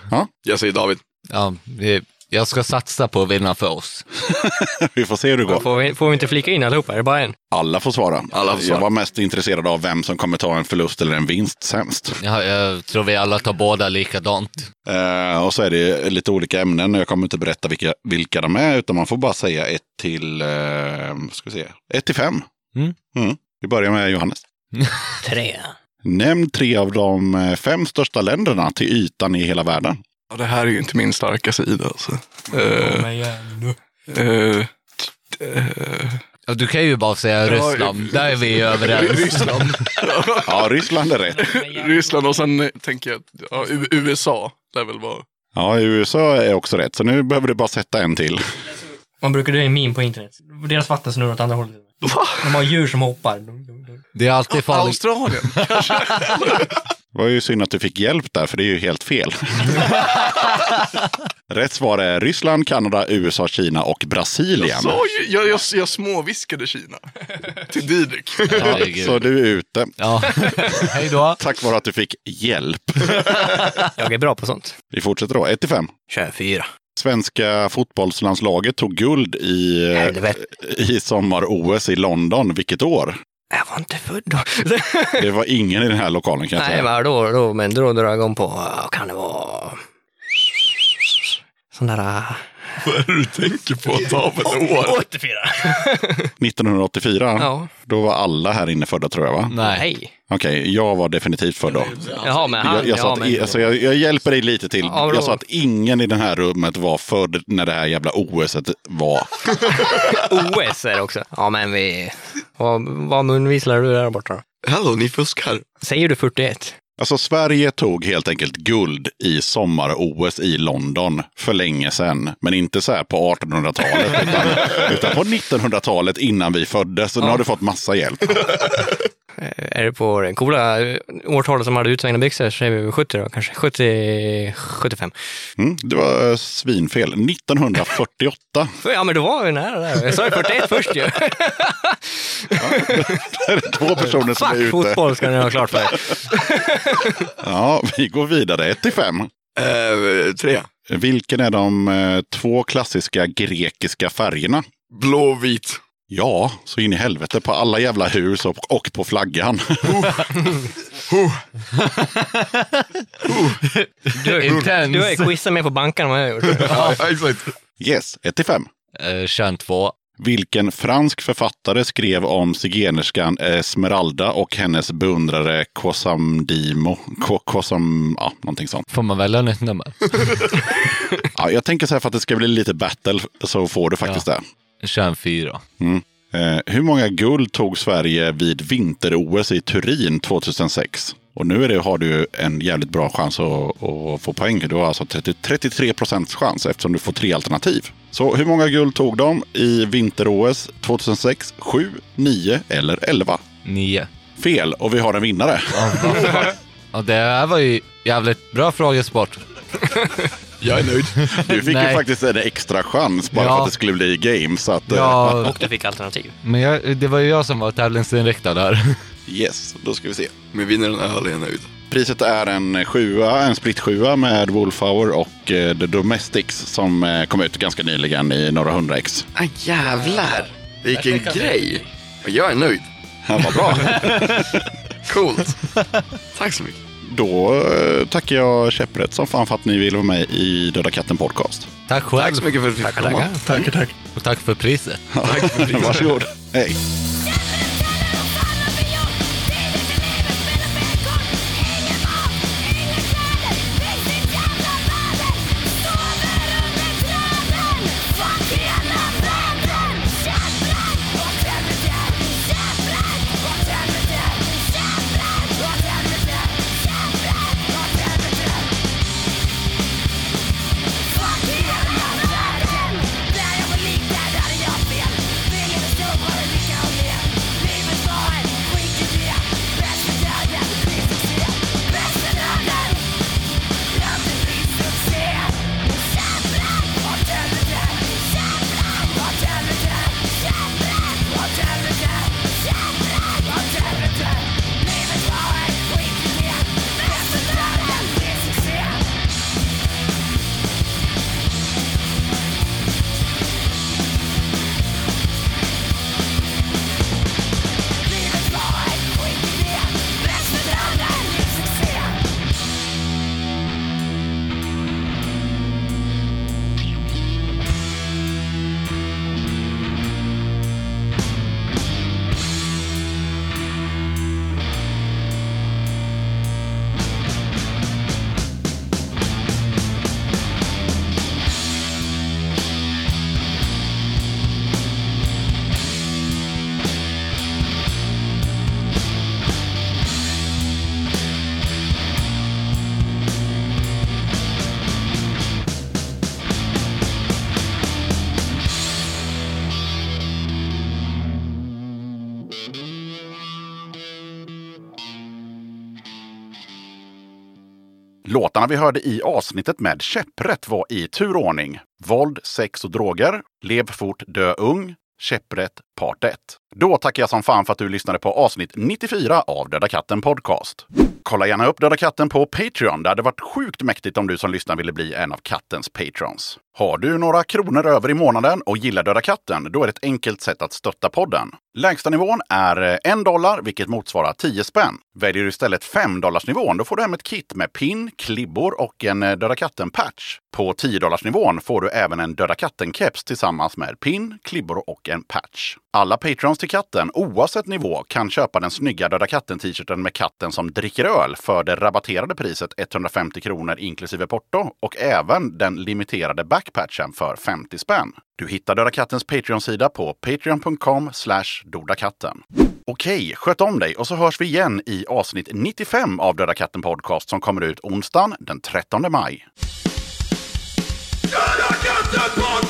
Jag säger David. Ja, vi, jag ska satsa på att vinna för oss. Vi får se hur det går. Får vi, får vi inte flika in allihopa? Är det bara en? Alla får svara. Alla får svara. Jag var mest intresserad av vem som kommer ta en förlust eller en vinst sämst. Ja, jag tror vi alla tar båda likadant. Eh, och så är det lite olika ämnen. Jag kommer inte berätta vilka, vilka de är, utan man får bara säga ett till, eh, ska vi se, ett till fem. Mm. Mm. Vi börjar med Johannes. Tre. Nämn tre av de eh, fem största länderna till ytan i hela världen. Ja, det här är ju inte min starka sida. Alltså. Eh, eh, eh, Ja, du kan ju bara säga Ja, Ryssland. Där är vi överens. Ryssland. Ja, Ryssland är rätt. Ryssland och sen tänker jag att ja, U- USA lär väl vara. Ja, USA är också rätt. Så nu behöver du bara sätta en till. Man brukar dra en meme på internet. Deras vatten snurrar åt andra hållet. De har djur som hoppar. Det är alltid farligt. Australien. Det var ju synd att du fick hjälp där, för det är ju helt fel. Rätt svar är Ryssland, Kanada, USA, Kina och Brasilien. Jag, sa ju, jag, jag, jag småviskade Kina till Didrik. Herregud. Så du är ute. Ja. Hej då. Tack vare att du fick hjälp. Jag är bra på sånt. Vi fortsätter då. 1 till 5. Kör fyra. Svenska fotbollslandslaget tog guld i, Helvete. i sommar-OS i London. Vilket år? Jag var inte född då. Det var ingen i den här lokalen kan jag Nej, säga. men då, då, men då drar jag igång på, kan det vara? Sån där... äh, Vad är det du tänker på? David år. 84. 1984. Ja. Då var alla här inne födda tror jag va? Nej. Nej. Okej, jag var definitivt född då. Jaha, men han... Jag, jag, ja, att, men, alltså, jag, jag hjälper dig lite till. Ja, jag sa att ingen i det här rummet var född när det här jävla OS var. OS är det också. Ja, men vi... Vad, vad munvisslar du där borta? Hallå, ni fuskar. Säger du 41? Alltså Sverige tog helt enkelt guld i sommar-OS i London för länge sedan. Men inte så här på 1800-talet utan, utan på 1900-talet innan vi föddes. Så nu har du fått massa hjälp. Eh, Är det på det coola eh, årtalet som hade utsvängda byxor så är vi 70 då kanske. 70, 75. Mm, det var eh, svinfel. 1948. För, ja, men då var vi nära där. Jag sa ju 41 först ju. Det är två personer som är Fuck ute. fotboll ska ni ha klart för er. Ja, vi går vidare. 1 till 5. Eh, tre. Vilken är de eh, två klassiska grekiska färgerna? Blå och vit. Ja, så in i helvete på alla jävla hus och, och på flaggan. Du, Intens. du har ju quizat mer på banken än vad jag har gjort. Ja, exakt. Yes, 1 till 5. Eh, Kön två. Vilken fransk författare skrev om zigenerskan Esmeralda och hennes beundrare Kosamdimo? Ko- Kosam, ja, någonting sånt. Får man välja nytt nummer? Ja, jag tänker så här för att det ska bli lite battle så får du faktiskt det. Kön fyra. Mm. Eh, hur många guld tog Sverige vid vinter-OS i Turin 2006? Och nu är det, har du en jävligt bra chans att, att få poäng. Du har alltså 30, 33 procents chans eftersom du får tre alternativ. Så hur många guld tog de i vinter-OS 2006? 7, 9 eller 11? Nio. Fel, och vi har en vinnare. Ja, det här var ju jävligt bra frågesport. Jag är nöjd. Du fick ju faktiskt en extra chans bara Ja. för att det skulle bli game. Så att, eh, Ja, Och du fick alternativ. men jag, det var ju jag som var tävlingsinriktad där. yes, då ska vi se. Men vinner en öl är jag nöjd. Priset är en sjua, en split sjua med Wolfhour och eh, The Domestics som eh, kom ut ganska nyligen i några hundra ex. Ah, jävlar. Vilken grej. Men Jag är nöjd. Ja, vad bra. Coolt. Tack så mycket. Då eh, tackar jag Käpprätt som fan för att ni ville vara med i Döda katten podcast. Tack själv. Tack så mycket för att vi fick komma. Tackar, tack. Och tack för priset. Tack för priset. Varsågod. Hej. Låtarna vi hörde i avsnittet med käpprätt var i turordning Våld, sex och droger, Lev fort, dö ung, Käpprätt part 1. Då tackar jag som fan för att du lyssnade på avsnitt 94 av Döda katten Podcast. Kolla gärna upp Döda katten på Patreon. Det hade varit sjukt mäktigt om du som lyssnar ville bli en av kattens patrons. Har du några kronor över i månaden och gillar Döda katten, då är det ett enkelt sätt att stötta podden. Lägsta nivån är eh, en dollar, vilket motsvarar 10 spänn. Väljer du istället 5 nivån, då får du hem ett kit med pin, klibbor och en eh, Döda katten-patch. På 10 nivån får du även en Döda katten-keps tillsammans med pin, klibbor och en patch. Alla patrons till katten, oavsett nivå, kan köpa den snygga Döda katten-t-shirten med katten som dricker öl för det rabatterade priset 150 kronor inklusive porto och även den limiterade Black för 50 spänn. Du hittar Döda Kattens Patreon-sida på patreon.com dodakatten. Okej, sköt om dig och så hörs vi igen i avsnitt 95 av Döda katten Podcast som kommer ut onsdagen den 13 maj. Döda katten Podcast!